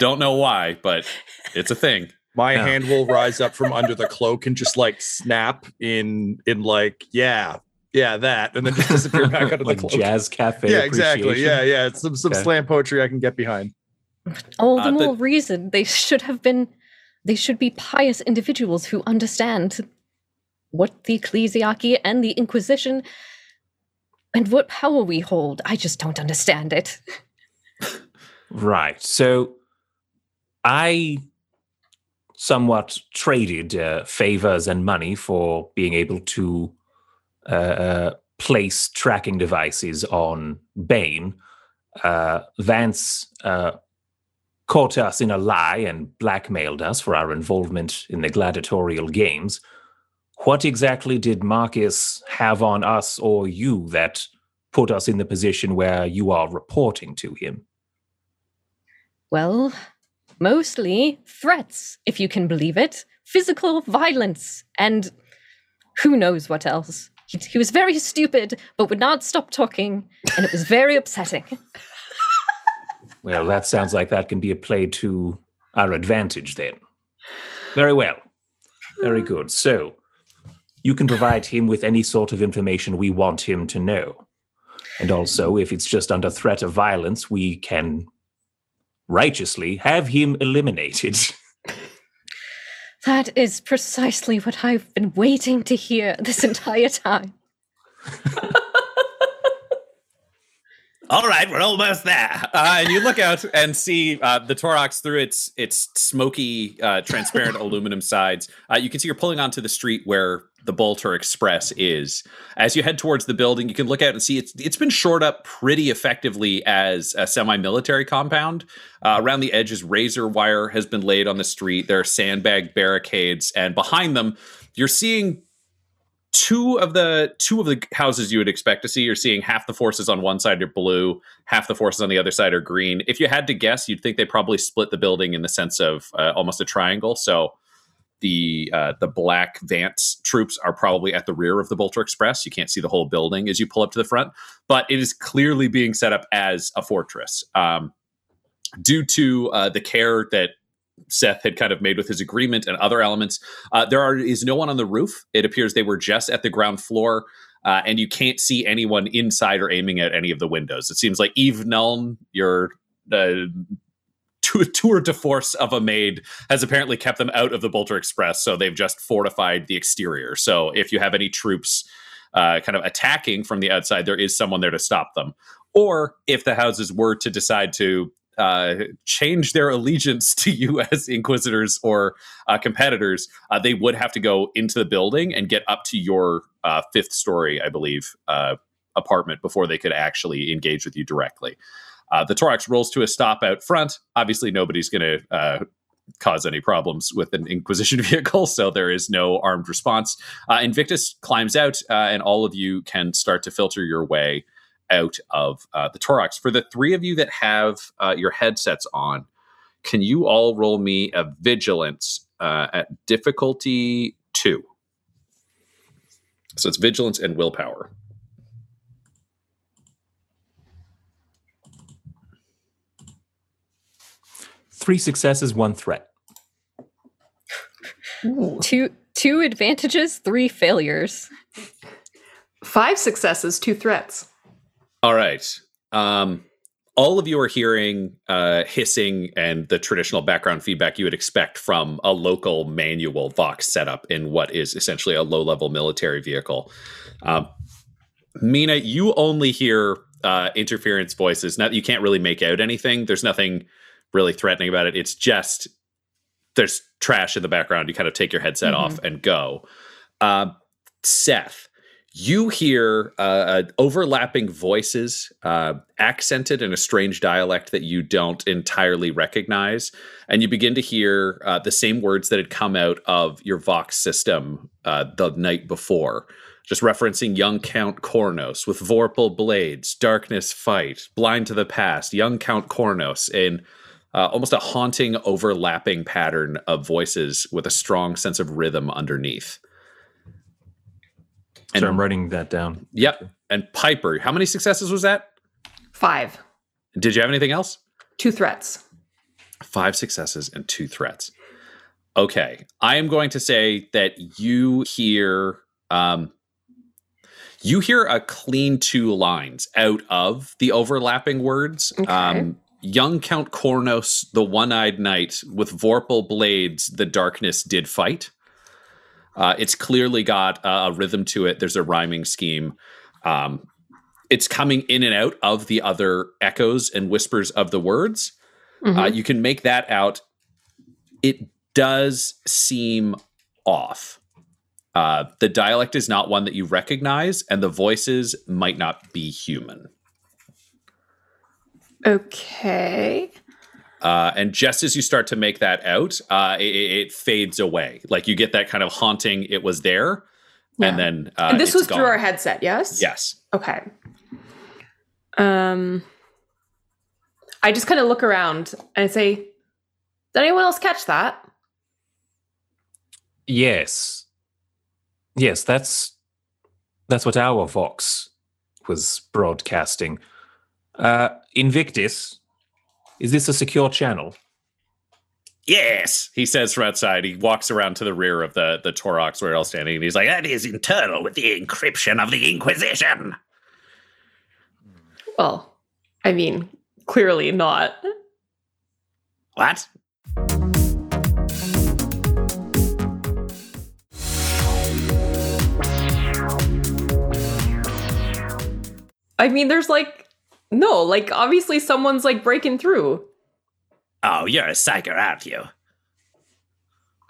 Don't know why, but it's a thing. My Yeah. hand will rise up from under the cloak and just like snap in in like yeah yeah that and then just disappear back under like the cloak. jazz cafe. yeah, exactly. Yeah, yeah. It's some some Okay. slam poetry I can get behind. All the Uh, the- more reason they should have been they should be pious individuals who understand what the ecclesiarchy and the inquisition and what power we hold. I just don't understand it. Right. So I somewhat traded uh, favors and money for being able to uh, uh, place tracking devices on Bane. Uh, Vance uh, caught us in a lie and blackmailed us for our involvement in the gladiatorial games. What exactly did Marcus have on us or you that put us in the position where you are reporting to him? Well, mostly threats, if you can believe it, physical violence, and who knows what else. He, he was very stupid, but would not stop talking, and it was very upsetting. <laughs> Well, that sounds like that can be a play to our advantage then. Very well. Very hmm. good. So, you can provide him with any sort of information we want him to know. And also, if it's just under threat of violence, we can righteously have him eliminated. <laughs> That is precisely what I've been waiting to hear this entire time. <laughs> All right, we're almost there. <laughs> Uh, and you look out and see uh, the Taurox through its its smoky, uh, transparent <laughs> aluminum sides. Uh, you can see you're pulling onto the street where the Bolter Express is. As you head towards the building, you can look out and see it's it's been shored up pretty effectively as a semi-military compound. Uh, around the edges, razor wire has been laid on the street. There are sandbag barricades, and behind them, you're seeing two of the two of the houses you would expect to see you're seeing half the forces on one side are blue half the forces on the other side are green if you had to guess you'd think they probably split the building in the sense of uh, almost a triangle so the uh, the black Vance troops are probably at the rear of the Bolter Express. You can't see the whole building as you pull up to the front, but it is clearly being set up as a fortress. Um, due to uh, the care that Seth had kind of made with his agreement and other elements. Uh, there are, is no one on the roof. It appears they were just at the ground floor, uh, and you can't see anyone inside or aiming at any of the windows. It seems like Eve Nuln, your uh, tour de force of a maid, has apparently kept them out of the Bolter Express, so they've just fortified the exterior. So if you have any troops uh, kind of attacking from the outside, there is someone there to stop them. Or if the houses were to decide to uh, change their allegiance to <laughs> you as inquisitors or uh, competitors, uh, they would have to go into the building and get up to your uh, fifth story, I believe, uh, apartment before they could actually engage with you directly. The Taurox rolls to a stop out front. Obviously, nobody's going to cause any problems with an Inquisition <laughs> vehicle, so there is no armed response. Invictus climbs out, and all of you can start to filter your way out of uh, the Taurox. For the three of you that have uh, your headsets on, can you all roll me a vigilance uh, at difficulty two? So it's vigilance and willpower. Three successes, one threat. Two two advantages, three failures. Five successes, two threats. All right. Um, all of you are hearing uh, hissing and the traditional background feedback you would expect from a local manual Vox setup in what is essentially a low level military vehicle. Um, Mina, you only hear uh, interference voices. Not you can't really make out anything. There's nothing really threatening about it. It's just there's trash in the background. You kind of take your headset mm-hmm. off and go. Uh, Seth, you hear uh, uh, overlapping voices, uh, accented in a strange dialect that you don't entirely recognize. And you begin to hear uh, the same words that had come out of your Vox system uh, the night before, just referencing young Count Cornos with Vorpal blades, darkness fight, blind to the past, young Count Cornos in uh, almost a haunting overlapping pattern of voices with a strong sense of rhythm underneath. And, so I'm writing that down. Yep. And Piper, how many successes was that? Five. Did you have anything else? Two threats. Five successes and two threats. Okay. I am going to say that you hear um, you hear a clean two lines out of the overlapping words. Okay. Um, young Count Cornos, the one-eyed knight, with Vorpal blades, the darkness did fight. Uh, it's clearly got a, a, rhythm to it. There's a rhyming scheme. Um, it's coming in and out of the other echoes and whispers of the words. Mm-hmm. Uh, you can make that out. It does seem off. Uh, the dialect is not one that you recognize, and the voices might not be human. Okay. Uh, and just as you start to make that out, uh, it, it, fades away. Like you get that kind of haunting. It was there, yeah. and then uh, and this was gone. through our headset. Yes. Yes. Okay. Um, I just kind of look around and I say, "Did anyone else catch that?" Yes. Yes, that's that's what our Vox was broadcasting. Uh, Invictus is this a secure channel? Yes, he says from outside. He walks around to the rear of the the Taurox where it's standing, and he's like, "That is internal with the encryption of the Inquisition." Well, I mean, clearly not. What? I mean, there's like No, like obviously someone's like breaking through. Oh, you're a psyker, aren't you?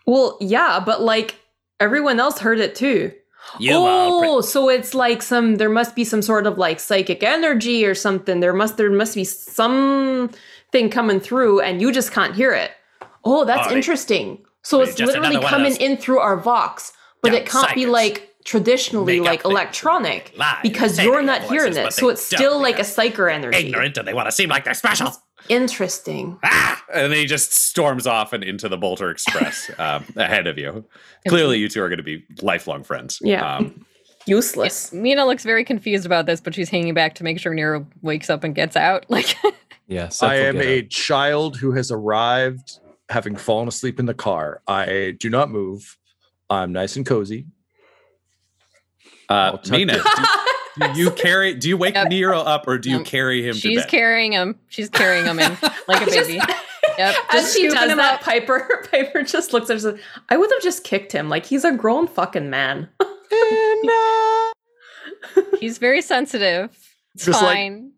Well, yeah, but like everyone else heard it too. You oh, so it's like some there must be some sort of like psychic energy or something. There must there must be something coming through and you just can't hear it. Oh, that's Oh, they- interesting. So it's literally another one of coming in through our Vox, but Yeah, it can't be like traditionally Make like electronic Lie. because you're not have hearing voices, it. So it's still don't. like a They're psyker energy. ignorant and they want to seem like they're special. Interesting. Ah! And then he just storms off and into the Bolter Express <laughs> um, ahead of you. Clearly, you two are going to be lifelong friends. Yeah. Um, <laughs> Useless. Mina looks very confused about this, but she's hanging back to make sure Nero wakes up and gets out. <laughs> Like, Yeah, Seth I am a out. child who has arrived having fallen asleep in the car. I do not move. I'm nice and cozy. Uh, I'll Mina, do, do you <laughs> carry? Do you wake Yep. Nero up, or do you Nope. carry him to she's bed? carrying him. She's carrying him in <laughs> like a baby. <laughs> Yep. As Just she does him that, up. Piper Piper just looks at her. says, I would have just kicked him. Like he's a grown fucking man. He's very sensitive. It's Just like- fine.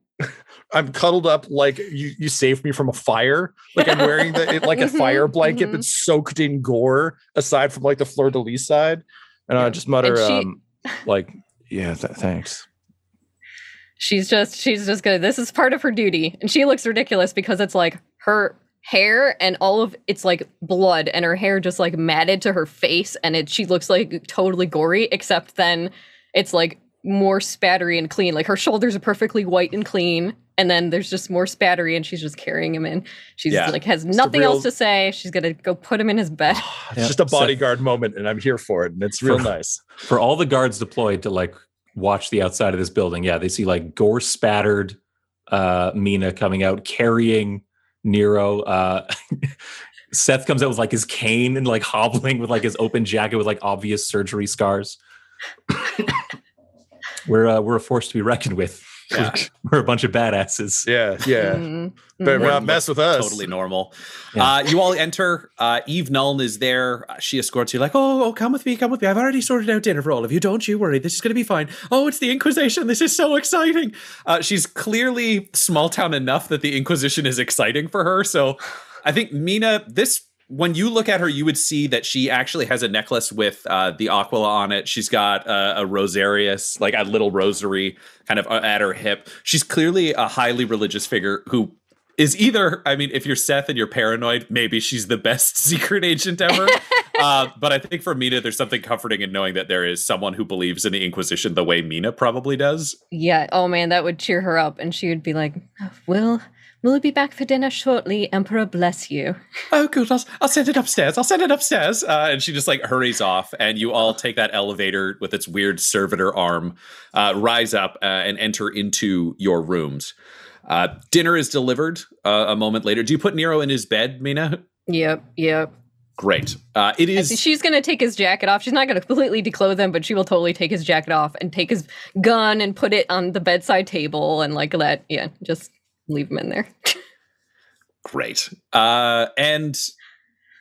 I'm cuddled up like you, you saved me from a fire. Like I'm wearing the it, like a Mhm, fire blanket mhm. that's soaked in gore, aside from like the fleur de lis side. And I just mutter, And she- um, like, yeah, th- thanks. she's just she's just gonna this is part of her duty. And she looks ridiculous because it's like her hair and all of it's like blood and her hair just like matted to her face and it she looks like totally gory except then it's like more spattery and clean. Like her shoulders are perfectly white and clean and then there's just more spattery and she's just carrying him in she's Yeah. like has a nothing real- else to say she's gonna go put him in his bed <sighs> It's Yeah, just a so- bodyguard moment, and I'm here for it, and it's real For- nice. For all the guards deployed to like watch the outside of this building, yeah, they see like gore spattered uh Mina coming out carrying Nero. Uh <laughs> Seth comes out with like his cane and like <laughs> hobbling with like his open jacket with like obvious surgery scars. <coughs> we're uh, we're a force to be reckoned with. Yeah. <laughs> We're a bunch of badasses. Yeah, yeah. Mhm. Better Mhm. not mess with us. Totally normal. Yeah. Uh, you all enter. Uh, Eve Nuln is there. Uh, She escorts you, like, oh, oh, come with me, come with me. I've already sorted out dinner for all of you. Don't you worry. This is going to be fine. Oh, it's the Inquisition. This is so exciting. Uh, she's clearly small town enough that the Inquisition is exciting for her. So I think Mina, this. When you look at her, you would see that she actually has a necklace with uh, the Aquila on it. She's got a, a rosarius, like a little rosary, kind of uh, at her hip. She's clearly a highly religious figure who is either i mean if you're seth and you're paranoid maybe she's the best <laughs> secret agent ever <laughs> uh, but i think for mina there's something comforting in knowing that there is someone who believes in the inquisition the way mina probably does Yeah. Oh man, that would cheer her up, and she would be like, "Will, we'll be back for dinner shortly. Emperor bless you." oh good I'll, I'll send it upstairs i'll send it upstairs uh, and she just like hurries off and you all take that elevator with its weird servitor arm uh, rise up uh, and enter into your rooms uh, dinner is delivered uh, a moment later do you put nero in his bed mina Yep. Yep. great uh, it She's gonna take his jacket off. She's not gonna completely declothe him, but she will totally take his jacket off and take his gun and put it on the bedside table and like let yeah, just leave them in there. Great. Uh, and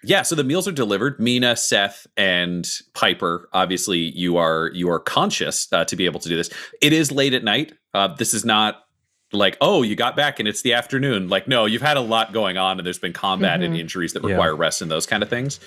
yeah, so the meals are delivered. Mina, Seth, and Piper. Obviously, you are you are conscious uh, to be able to do this. It is late at night. Uh, this is not like oh you got back and it's the afternoon. Like no, you've had a lot going on and there's been combat and Mhm. injuries that Yeah. require rest and those kind of things.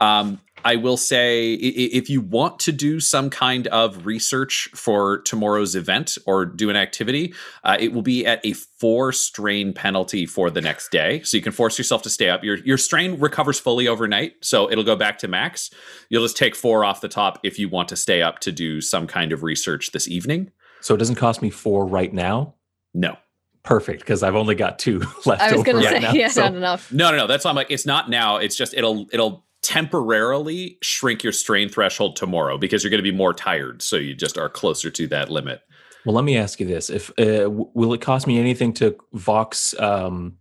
Um, I will say i- i- if you want to do some kind of research for tomorrow's event or do an activity, uh, it will be at a four strain penalty for the next day. So you can force yourself to stay up. Your your strain recovers fully overnight, so it'll go back to max. You'll just take four off the top if you want to stay up to do some kind of research this evening. So it doesn't cost me four right now. No, Perfect, because I've only got two <laughs> left I was gonna say now. <laughs> yeah, so- not enough. no, no, no. That's why I'm like, it's not now. It's just it'll it'll temporarily shrink your strain threshold tomorrow because you're going to be more tired. So you just are closer to that limit. Well, let me ask you this: If uh, w- will it cost me anything to Vox um,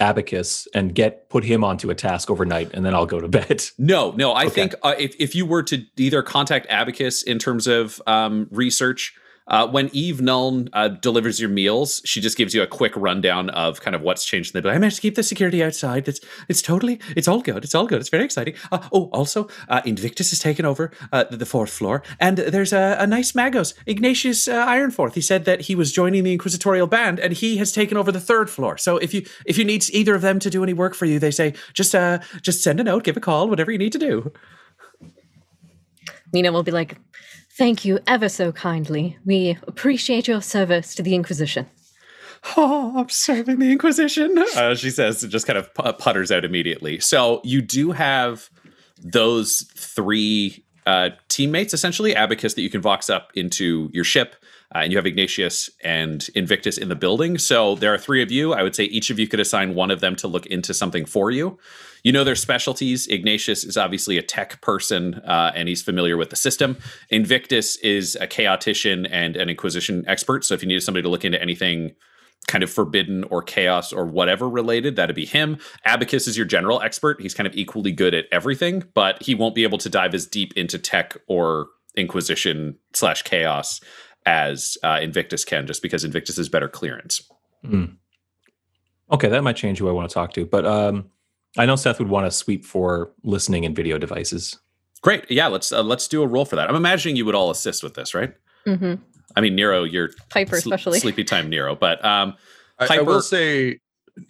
Abacus and get put him onto a task overnight, and then I'll go to bed? <laughs> No, no. I Okay. think uh, if if you were to either contact Abacus in terms of um, research, Uh, when Eve Nuln uh, delivers your meals, she just gives you a quick rundown of kind of what's changed in the building. I managed to keep the security outside. It's it's totally it's all good. It's all good. It's very exciting. Uh, oh, also, uh, Invictus has taken over uh, the, fourth floor, and there's a, a nice Magos, Ignatius uh, Ironforth. He said that he was joining the Inquisitorial band, and he has taken over the third floor. So if you if you need either of them to do any work for you, they say just just send a note, give a call, whatever you need to do. Nina will be like, Thank you ever so kindly. We appreciate your service to the Inquisition. Oh, I'm serving the Inquisition. <laughs> Uh, she says, it just kind of putters out immediately. So you do have those three uh, teammates, essentially, Abacus, that you can vox up into your ship. Uh, and you have Ignatius and Invictus in the building. So there are three of you. I would say each of you could assign one of them to look into something for you. You know their specialties. Ignatius is obviously a tech person uh, and he's familiar with the system. Invictus is a chaotician and an inquisition expert. So if you needed somebody to look into anything kind of forbidden or chaos or whatever related, that'd be him. Abacus is your general expert. He's kind of equally good at everything, but he won't be able to dive as deep into tech or inquisition slash chaos as uh, Invictus can, just because Invictus is better clearance. Mm. Okay, that might change who I want to talk to, but um, I know Seth would want to sweep for listening and video devices. Great, yeah. Let's uh, let's do a roll for that. I'm imagining you would all assist with this, right? Mm-hmm. I mean, Nero, you're Piper, sl- especially. sleepy time, Nero. But um, I, I will say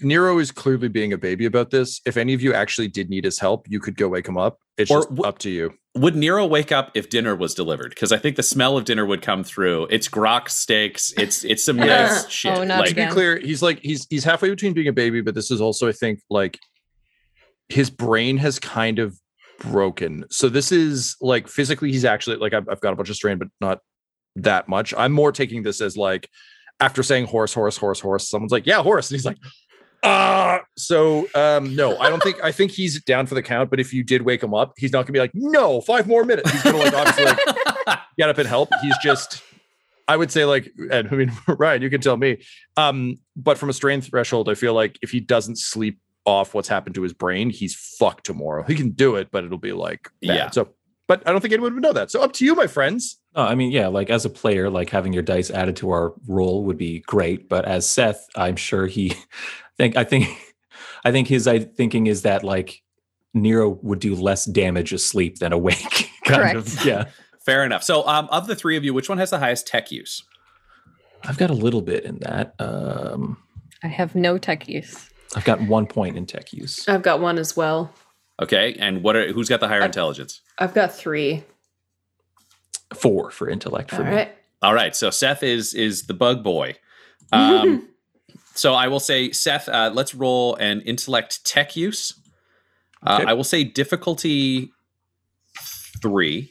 Nero is clearly being a baby about this. If any of you actually did need his help, you could go wake him up. It's Or just w- up to you. would Nero wake up if dinner was delivered? Because I think the smell of dinner would come through. It's grok steaks. It's it's some Yeah. <laughs> Oh, nice shit. Oh, not like, to be clear, he's like he's he's halfway between being a baby, but this is also, I think, like his brain has kind of broken. So this is like physically, he's actually like I've, I've got a bunch of strain, but not that much. I'm more taking this as like after saying horse, horse, horse, horse, someone's like, yeah, horse, and he's like, ah. So um, no, I don't think I think he's down for the count. But if you did wake him up, he's not gonna be like, no, five more minutes. He's gonna like obviously like <laughs> get up and help. He's just, I would say like, and I mean, <laughs> Ryan, you can tell me. Um, but from a strain threshold, I feel like if he doesn't sleep off what's happened to his brain, he's fucked tomorrow. He can do it, but it'll be like, bad. Yeah. So, but I don't think anyone would know that. So up to you, my friends. No, I mean, yeah, like as a player, like having your dice added to our roll would be great. But as Seth, I'm sure he think I think I think his I thinking is that like Nero would do less damage asleep than awake. <laughs> kind Correct. of. Yeah. Fair enough. So, um, of the three of you, which one has the highest tech use? I've got a little bit in that. Um I have no tech use. I've got one point in tech use. I've got one as well. Okay, and what are who's got the higher I- intelligence? I've got three. Four for intellect for All me. right. All right, so Seth is is the bug boy. Um, <laughs> so I will say, Seth, uh, let's roll an intellect tech use. Uh, Okay. I will say difficulty three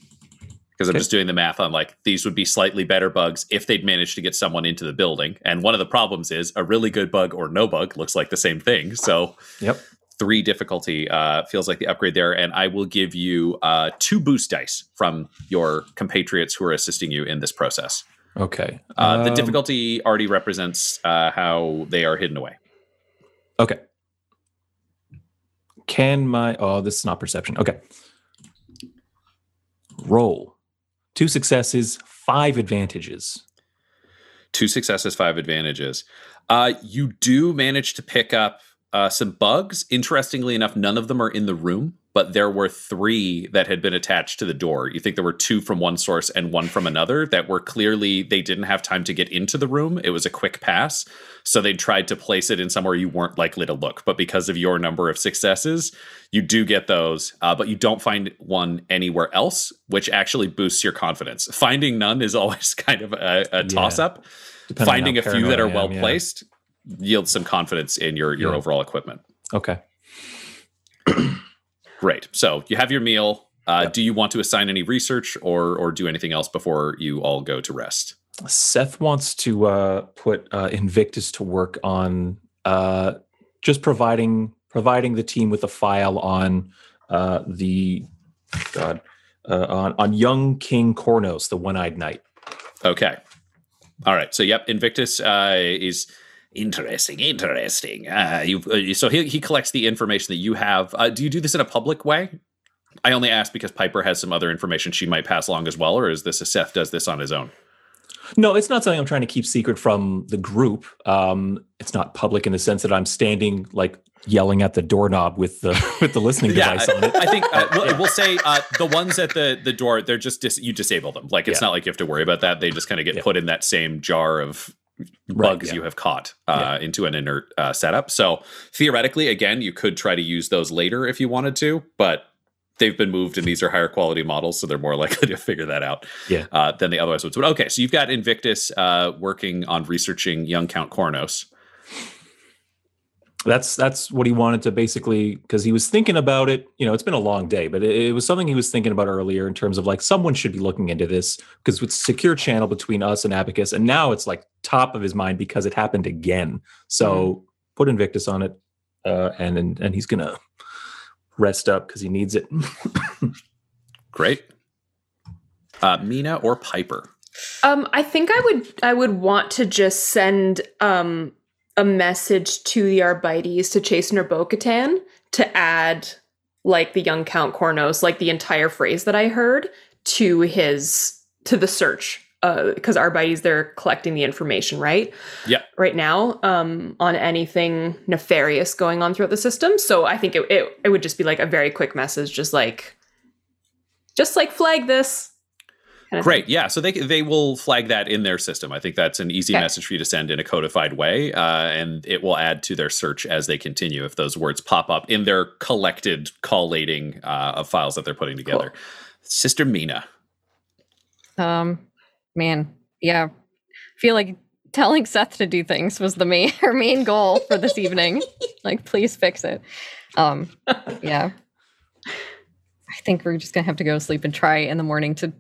because I'm just doing the math on like these would be slightly better bugs if they'd managed to get someone into the building. And one of the problems is a really good bug or no bug looks like the same thing. So Yep. three difficulty uh, feels like the upgrade there, and I will give you uh, two boost dice from your compatriots who are assisting you in this process. Okay. Uh, the Um, difficulty already represents uh, how they are hidden away. Okay. Can my oh this is not perception. Okay. Roll. Two successes, five advantages. Two successes, five advantages. Uh, you do manage to pick up uh, some bugs. Interestingly enough, none of them are in the room, but there were three that had been attached to the door. You think there were two from one source and one from another that were clearly they didn't have time to get into the room. It was a quick pass. So they tried to place it in somewhere you weren't likely to look. But because of your number of successes, you do get those, uh, but you don't find one anywhere else, which actually boosts your confidence. Finding none is <laughs> always kind of a, a toss up. depending Finding a few that are am, well yeah. placed yields some confidence in your your Yeah. overall equipment. Okay. <clears throat> Great. So you have your meal. Uh, Yep. Do you want to assign any research or or do anything else before you all go to rest? Seth wants to uh, put uh, Invictus to work on uh, just providing providing the team with a file on uh, the God uh, on on young King Cornos, the One Eyed Knight. Okay. All right. So yep, Invictus uh, is Interesting, interesting. Uh, you. Uh, so he he collects the information that you have. Uh, do you do this in a public way? I only ask because Piper has some other information she might pass along as well, or is this a Seth does this on his own? No, it's not something I'm trying to keep secret from the group. Um, it's not public in the sense that I'm standing like yelling at the doorknob with the <laughs> with the listening Yeah, device on it. I think uh, we'll, we'll say uh, the ones at the the door, they're just dis- you disable them. Like it's Yeah. not like you have to worry about that. They just kind of get Yeah. put in that same jar of Right, bugs yeah. you have caught uh, into an inert uh, setup. So theoretically, again, you could try to use those later if you wanted to, but they've been moved and these are higher quality models, so they're more <laughs> likely to figure that out Yeah. uh, than they otherwise would. But okay, so you've got Invictus uh, working on researching young Count Cornos. That's that's what he wanted to basically because he was thinking about it. You know, it's been a long day, but it, it was something he was thinking about earlier in terms of like someone should be looking into this because it's secure channel between us and Abacus, and now it's like top of his mind because it happened again. So put Invictus on it, uh, and and and he's gonna rest up because he needs it. <laughs> Great. Uh, Mina or Piper? Um, I think I would I would want to just send um a message to the Arbites to Chastener Bo-Katan to add like the young Count Cornos, like the entire phrase that I heard to his to the search. Uh, because Arbites they're collecting the information, right? Yeah. Right now, um, on anything nefarious going on throughout the system. So I think it, it it would just be like a very quick message, just like just like flag this. Kind of thing. Great. Yeah. So they they will flag that in their system. I think that's an easy Okay. message for you to send in a codified way, uh, and it will add to their search as they continue if those words pop up in their collected collating uh, of files that they're putting together. Sister Mina. Um, man, yeah. I feel like telling Seth to do things was the main <laughs> her main goal for this evening. <laughs> like, please fix it. Um, yeah. <laughs> I think we're just gonna have to go to sleep and try in the morning to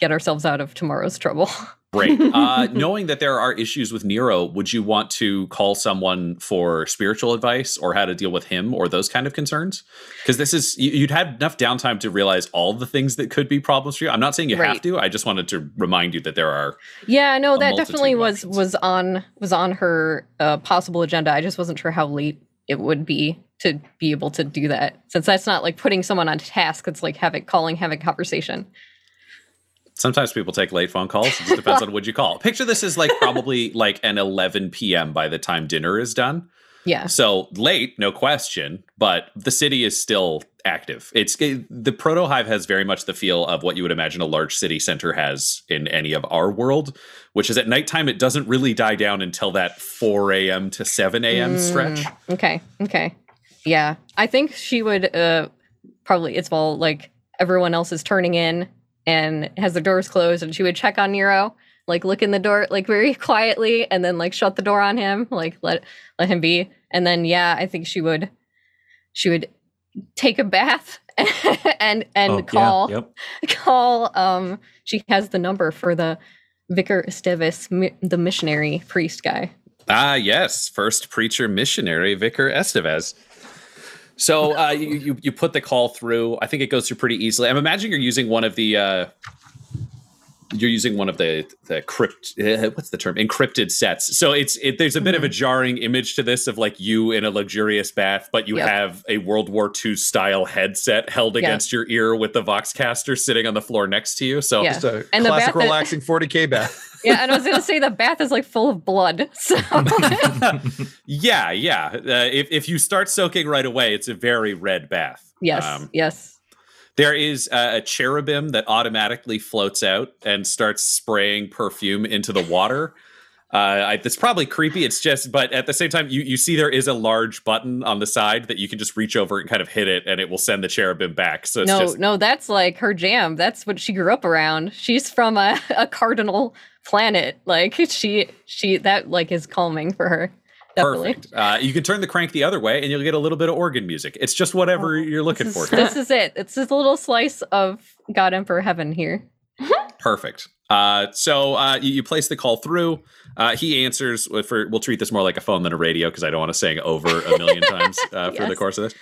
get ourselves out of tomorrow's trouble. <laughs> Great. <laughs> Uh, knowing that there are issues with Nero, would you want to call someone for spiritual advice or how to deal with him or those kind of concerns? Because this is you, you'd had enough downtime to realize all the things that could be problems for you. I'm not saying you have to. I just wanted to remind you that there are. Yeah, no, that definitely was was on was on her uh, possible agenda. I just wasn't sure how late it would be to be able to do that, since that's not like putting someone on task. It's like having calling, having conversation. Sometimes people take late phone calls. It just depends on <laughs> what you call. Picture this as like probably <laughs> like an 11 p.m. by the time dinner is done. Yeah, So late, no question, but the city is still active. It's it, the proto hive has very much the feel of what you would imagine a large city center has in any of our world, which is at nighttime it doesn't really die down until that 4 a.m. to 7 a.m. stretch. Mm, Okay, okay, yeah. I think she would uh probably it's while like everyone else is turning in and has the doors closed, and she would check on Nero, like look in the door like very <laughs> quietly, and then like shut the door on him, like let let him be, and then yeah, I think she would she would take a bath <laughs> and and Oh, yeah, call yep. <laughs> call um she has the number for the vicar estevez mi- the missionary priest guy Ah, yes, first preacher missionary Vicar Estevez. So uh, you, you you put the call through. I think it goes through pretty easily. I'm imagining you're using one of the uh, you're using one of the the crypt uh, what's the term encrypted sets. So it's it, there's a bit of a jarring image to this of like you in a luxurious bath, but you Yep. have a World War II style headset held Yeah. against your ear with the Voxcaster sitting on the floor next to you. So Yeah. Just a And the classic bath that- relaxing 40k bath. <laughs> yeah and i was gonna say the bath is like full of blood <laughs> so <laughs> yeah, yeah. Uh, if if you start soaking right away, it's a very red bath. yes Um, yes There is a, a cherubim that automatically floats out and starts spraying perfume into the water. Uh, I, it's probably creepy. It's just, but at the same time, you, you see there is a large button on the side that you can just reach over and kind of hit it, and it will send the cherubim back. So it's no just no that's like her jam that's what she grew up around she's from a, <laughs> a cardinal planet like <laughs> she she that like is calming for her definitely perfect. Uh, you can turn the crank the other way, and you'll get a little bit of organ music. It's just whatever you're looking this for. is, <laughs> this is it it's a little slice of god emperor heaven here <laughs> Perfect. Uh, so uh, you, you place the call through. Uh, he answers. For we'll treat this more like a phone than a radio because I don't want to sing over a million times uh, for the course of this.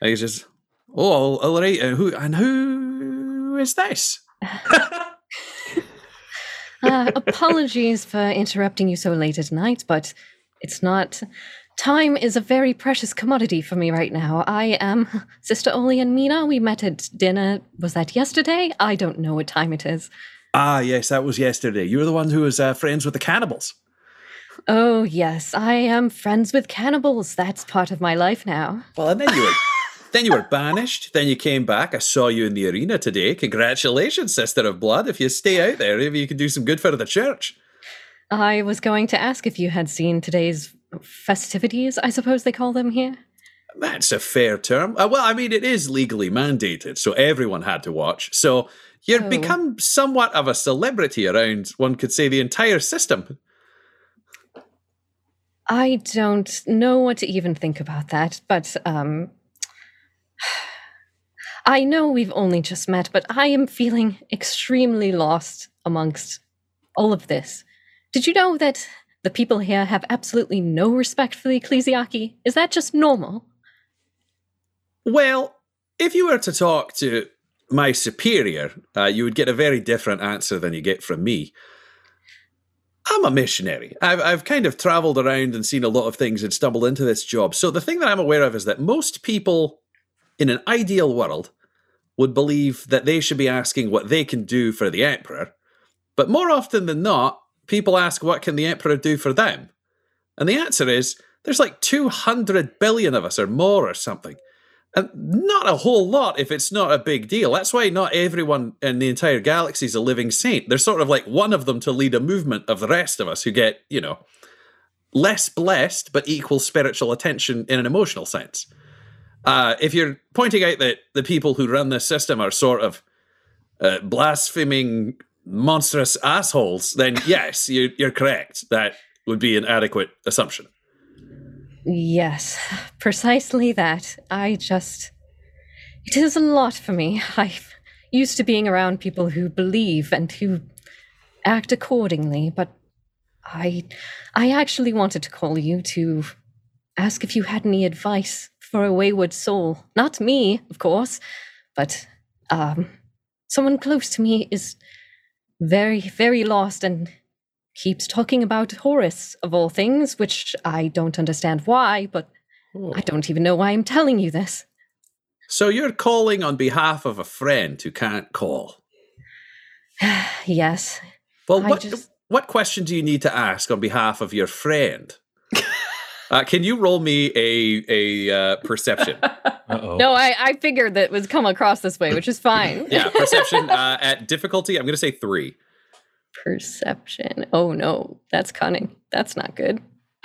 And he's just, oh, uh, who and who is this? Uh, apologies for interrupting you so late at night, but it's not. Time is a very precious commodity for me right now. I am <laughs> Sister Oli and Mina. We met at dinner. Was that yesterday? I don't know what time it is. Ah, yes, that was yesterday. You were the one who was uh, friends with the cannibals. Oh, yes, I am friends with cannibals. That's part of my life now. Well, and then you were then you were banished. Then you came back. I saw you in the arena today. Congratulations, sister of blood. If you stay out there, maybe you can do some good for the church. I was going to ask if you had seen today's festivities, I suppose they call them here. That's a fair term. Uh, well, I mean, it is legally mandated, so everyone had to watch. So you've Oh. become somewhat of a celebrity around, one could say, the entire system. I don't know what to even think about that, but um <sighs> I know we've only just met, but I am feeling extremely lost amongst all of this. Did you know that the people here have absolutely no respect for the ecclesiarchy? Is that just normal? Well, if you were to talk to my superior, uh, you would get a very different answer than you get from me. I'm a missionary. I've, I've kind of traveled around and seen a lot of things and stumbled into this job. So the thing that I'm aware of is that most people in an ideal world would believe that they should be asking what they can do for the emperor. But more often than not, people ask what can the emperor do for them? And the answer is there's like 200 billion of us or more or something. And not a whole lot if it's not a big deal. That's why not everyone in the entire galaxy is a living saint. There's sort of like one of them to lead a movement of the rest of us who get, you know, less blessed but equal spiritual attention in an emotional sense. Uh, if you're pointing out that the people who run this system are sort of uh, blaspheming, monstrous assholes, then <laughs> yes, you, you're correct. That would be an adequate assumption. Yes, precisely that. I just. It is a lot for me. I'm used to being around people who believe and who act accordingly, but I. I actually wanted to call you to ask if you had any advice for a wayward soul. Not me, of course, but um, someone close to me is very, very lost and keeps talking about Horus, of all things, which I don't understand why, but I don't even know why I'm telling you this. So you're calling on behalf of a friend who can't call. <sighs> yes. Well, I what just- what question do you need to ask on behalf of your friend? Uh, can you roll me a a uh, perception? <laughs> Uh-oh. No, I, I figured that was come across this way, which is fine. <laughs> yeah, perception uh, at difficulty. I'm going to say three. Perception. Oh no, that's cunning. That's not good. <laughs>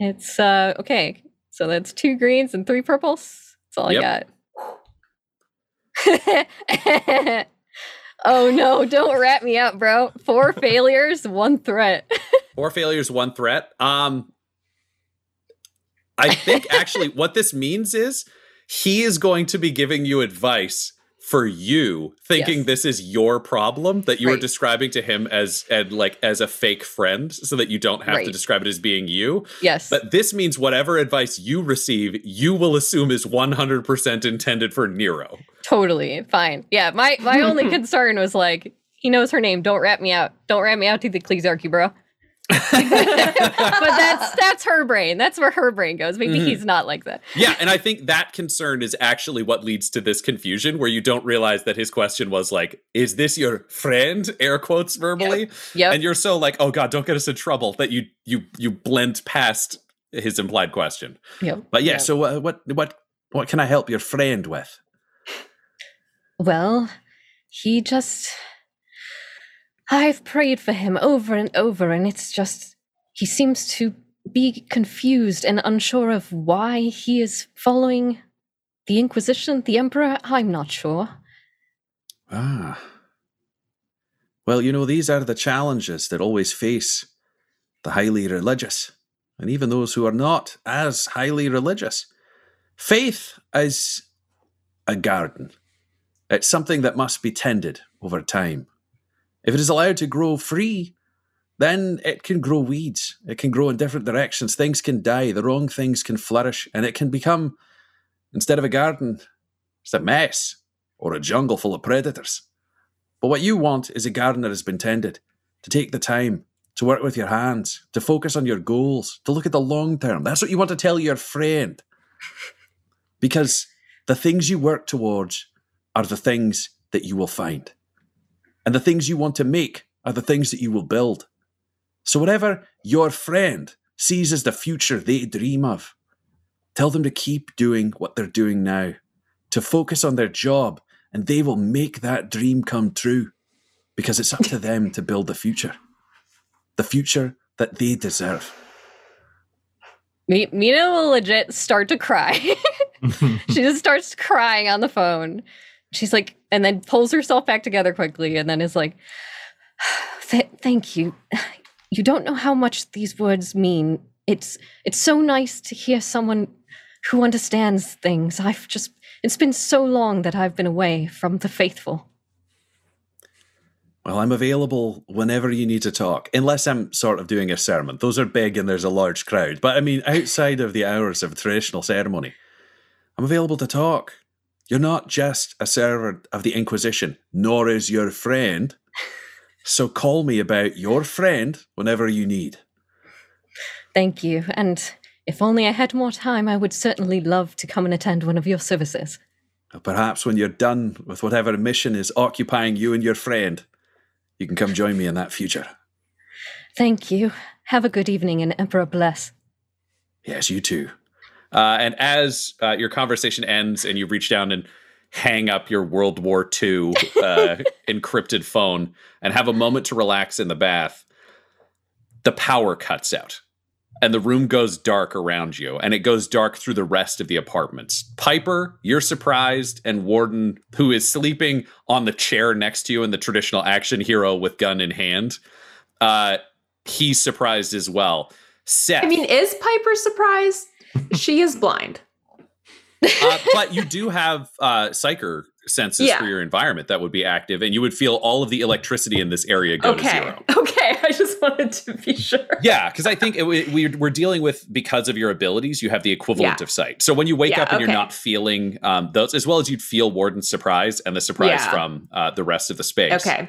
it's uh okay. So that's two greens and three purples. That's all Yep. I got. oh no, don't wrap me up, bro. Four failures, one threat. Four failures, one threat. Um, I think <laughs> actually what this means is he is going to be giving you advice for you, thinking Yes. this is your problem that you were Right. describing to him as and like as a fake friend, so that you don't have to describe it as being you. Yes. But this means whatever advice you receive, you will assume is 100% intended for Nero. Totally fine. Yeah, my my only <laughs> concern was like he knows her name. Don't rat me out. Don't rat me out to the ecclesiarchy, bro. <laughs> but that's that's her brain. That's where her brain goes. Maybe Mhm. he's not like that. Yeah, and I think that concern is actually what leads to this confusion where you don't realize that his question was like, is this your friend? Air quotes verbally. Yep. And you're so like, oh god, don't get us in trouble that you you you blend past his implied question. yep. But yeah, Yep. so uh, what what what can I help your friend with? Well, he just I've prayed for him over and over, and it's just he seems to be confused and unsure of why he is following the Inquisition, the Emperor. I'm not sure. Ah. Well, you know, these are the challenges that always face the highly religious, and even those who are not as highly religious. Faith is a garden, it's something that must be tended over time. If it is allowed to grow free, then it can grow weeds. It can grow in different directions. Things can die, the wrong things can flourish, and it can become, instead of a garden, it's a mess or a jungle full of predators. But what you want is a garden that has been tended, to take the time, to work with your hands, to focus on your goals, to look at the long term. That's what you want to tell your friend. Because the things you work towards are the things that you will find. And the things you want to make are the things that you will build. So, whatever your friend sees as the future they dream of, tell them to keep doing what they're doing now, to focus on their job, and they will make that dream come true because it's up to <laughs> them to build the future, the future that they deserve. Mi- Mina will legit start to cry. <laughs> she just starts crying on the phone. She's like, and then pulls herself back together quickly and then is like, "Th- thank you. You don't know how much these words mean. It's it's so nice to hear someone who understands things. I've just it's been so long that I've been away from the faithful. Well, I'm available whenever you need to talk, unless I'm sort of doing a sermon. Those are big and there's a large crowd. But I mean, outside of the hours of traditional ceremony, I'm available to talk. You're not just a servant of the Inquisition, nor is your friend. So call me about your friend whenever you need. Thank you. And if only I had more time, I would certainly love to come and attend one of your services. Perhaps when you're done with whatever mission is occupying you and your friend, you can come join me in that future. Thank you. Have a good evening and Emperor bless. Yes, you too. Uh, and as uh, your conversation ends and you reach down and hang up your World War II uh, <laughs> encrypted phone and have a moment to relax in the bath, the power cuts out and the room goes dark around you and it goes dark through the rest of the apartments. Piper, you're surprised, and Warden, who is sleeping on the chair next to you in the traditional action hero with gun in hand, uh, he's surprised as well. Seth. I mean, is Piper surprised? She is blind. uh, <laughs> but you do have uh, psyker senses Yeah. for your environment that would be active, and you would feel all of the electricity in this area go to zero. <laughs> Okay. I just wanted to be sure. Yeah, because I think it, we, we're, we're dealing with because of your abilities, you have the equivalent Yeah. of sight. So when you wake Yeah, up and okay. you're not feeling um, those, as well as you'd feel Warden's surprise and the surprise from uh, the rest of the space. Okay.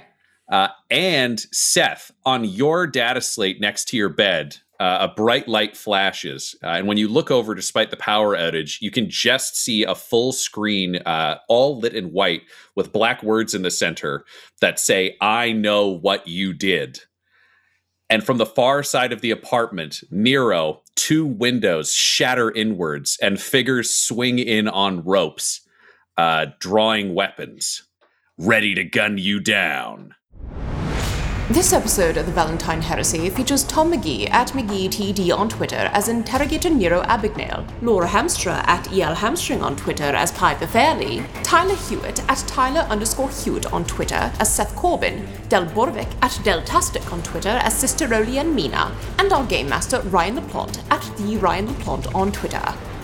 Uh, and Seth, on your data slate next to your bed, uh, a bright light flashes. Uh, and when you look over, despite the power outage, you can just see a full screen, uh, all lit in white, with black words in the center that say, I know what you did. And from the far side of the apartment, Nero, two windows shatter inwards and figures swing in on ropes, uh, drawing weapons, ready to gun you down. This episode of the Valentine Heresy features Tom McGee at McGeeTD on Twitter as Interrogator Nero Abignale, Laura Hamstra at EL Hamstring on Twitter as Piper Fairley, Tyler Hewitt at Tyler underscore Hewitt on Twitter as Seth Corbin, Del Borovic at Del Deltastic on Twitter as Sister Rowley and Mina, and our Game Master Ryan LaPlante at The Ryan LaPlante on Twitter.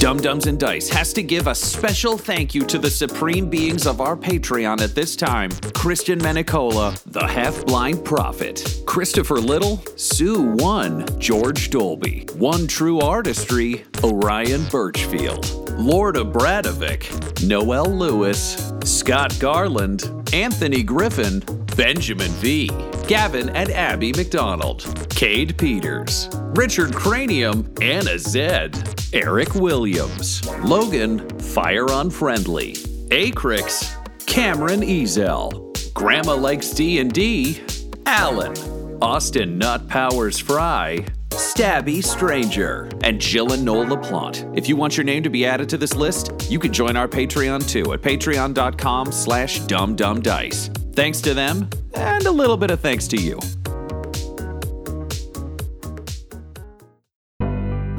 Dumb Dumbs and Dice has to give a special thank you to the supreme beings of our Patreon at this time. Christian Menicola, the half blind prophet, Christopher Little, Sue One, George Dolby, One True Artistry, Orion Birchfield, Lorda Bradovic, Noel Lewis, Scott Garland, Anthony Griffin, Benjamin V, Gavin and Abby McDonald, Cade Peters, Richard Cranium, Anna Zed, Eric Williams, Logan, Fire Unfriendly, Acrix, Cameron Ezel, Grandma Likes D&D, Alan, Austin Nut Powers Fry, Stabby Stranger, and Jill and Noel LaPlante. If you want your name to be added to this list, you can join our Patreon too at patreon.com slash dumbdumbdice. Thanks to them, and a little bit of thanks to you.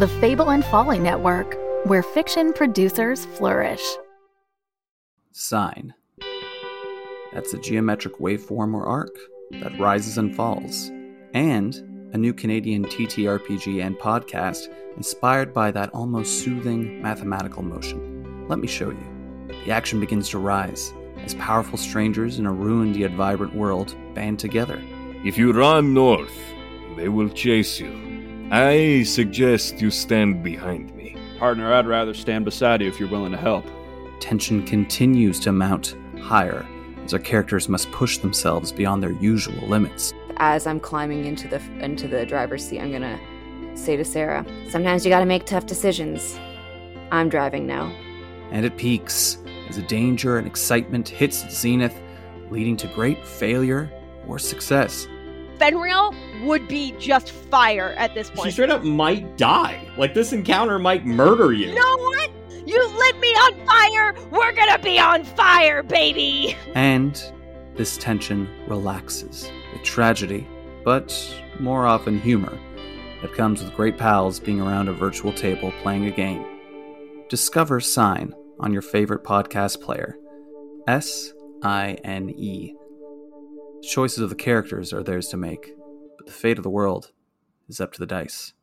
the Fable and Folly Network, where fiction producers flourish. Sine. That's a geometric waveform or arc that rises and falls. And a new Canadian TTRPG and podcast inspired by that almost soothing mathematical motion. Let me show you. The action begins to rise as powerful strangers in a ruined yet vibrant world band together. If you run north, they will chase you. I suggest you stand behind me. Partner, I'd rather stand beside you if you're willing to help. Tension continues to mount higher as our characters must push themselves beyond their usual limits. As I'm climbing into the into the driver's seat, I'm gonna say to Sarah, "Sometimes you got to make tough decisions. I'm driving now." And it peaks as the danger and excitement hits its zenith, leading to great failure or success. Fenrir would be just fire at this point. She straight up might die. Like this encounter might murder you. You know what? You lit me on fire. We're gonna be on fire, baby. And this tension relaxes with tragedy, but more often humor that comes with great pals being around a virtual table playing a game. Discover Sine on your favorite podcast player. S I N E. The choices of the characters are theirs to make, but the fate of the world is up to the dice.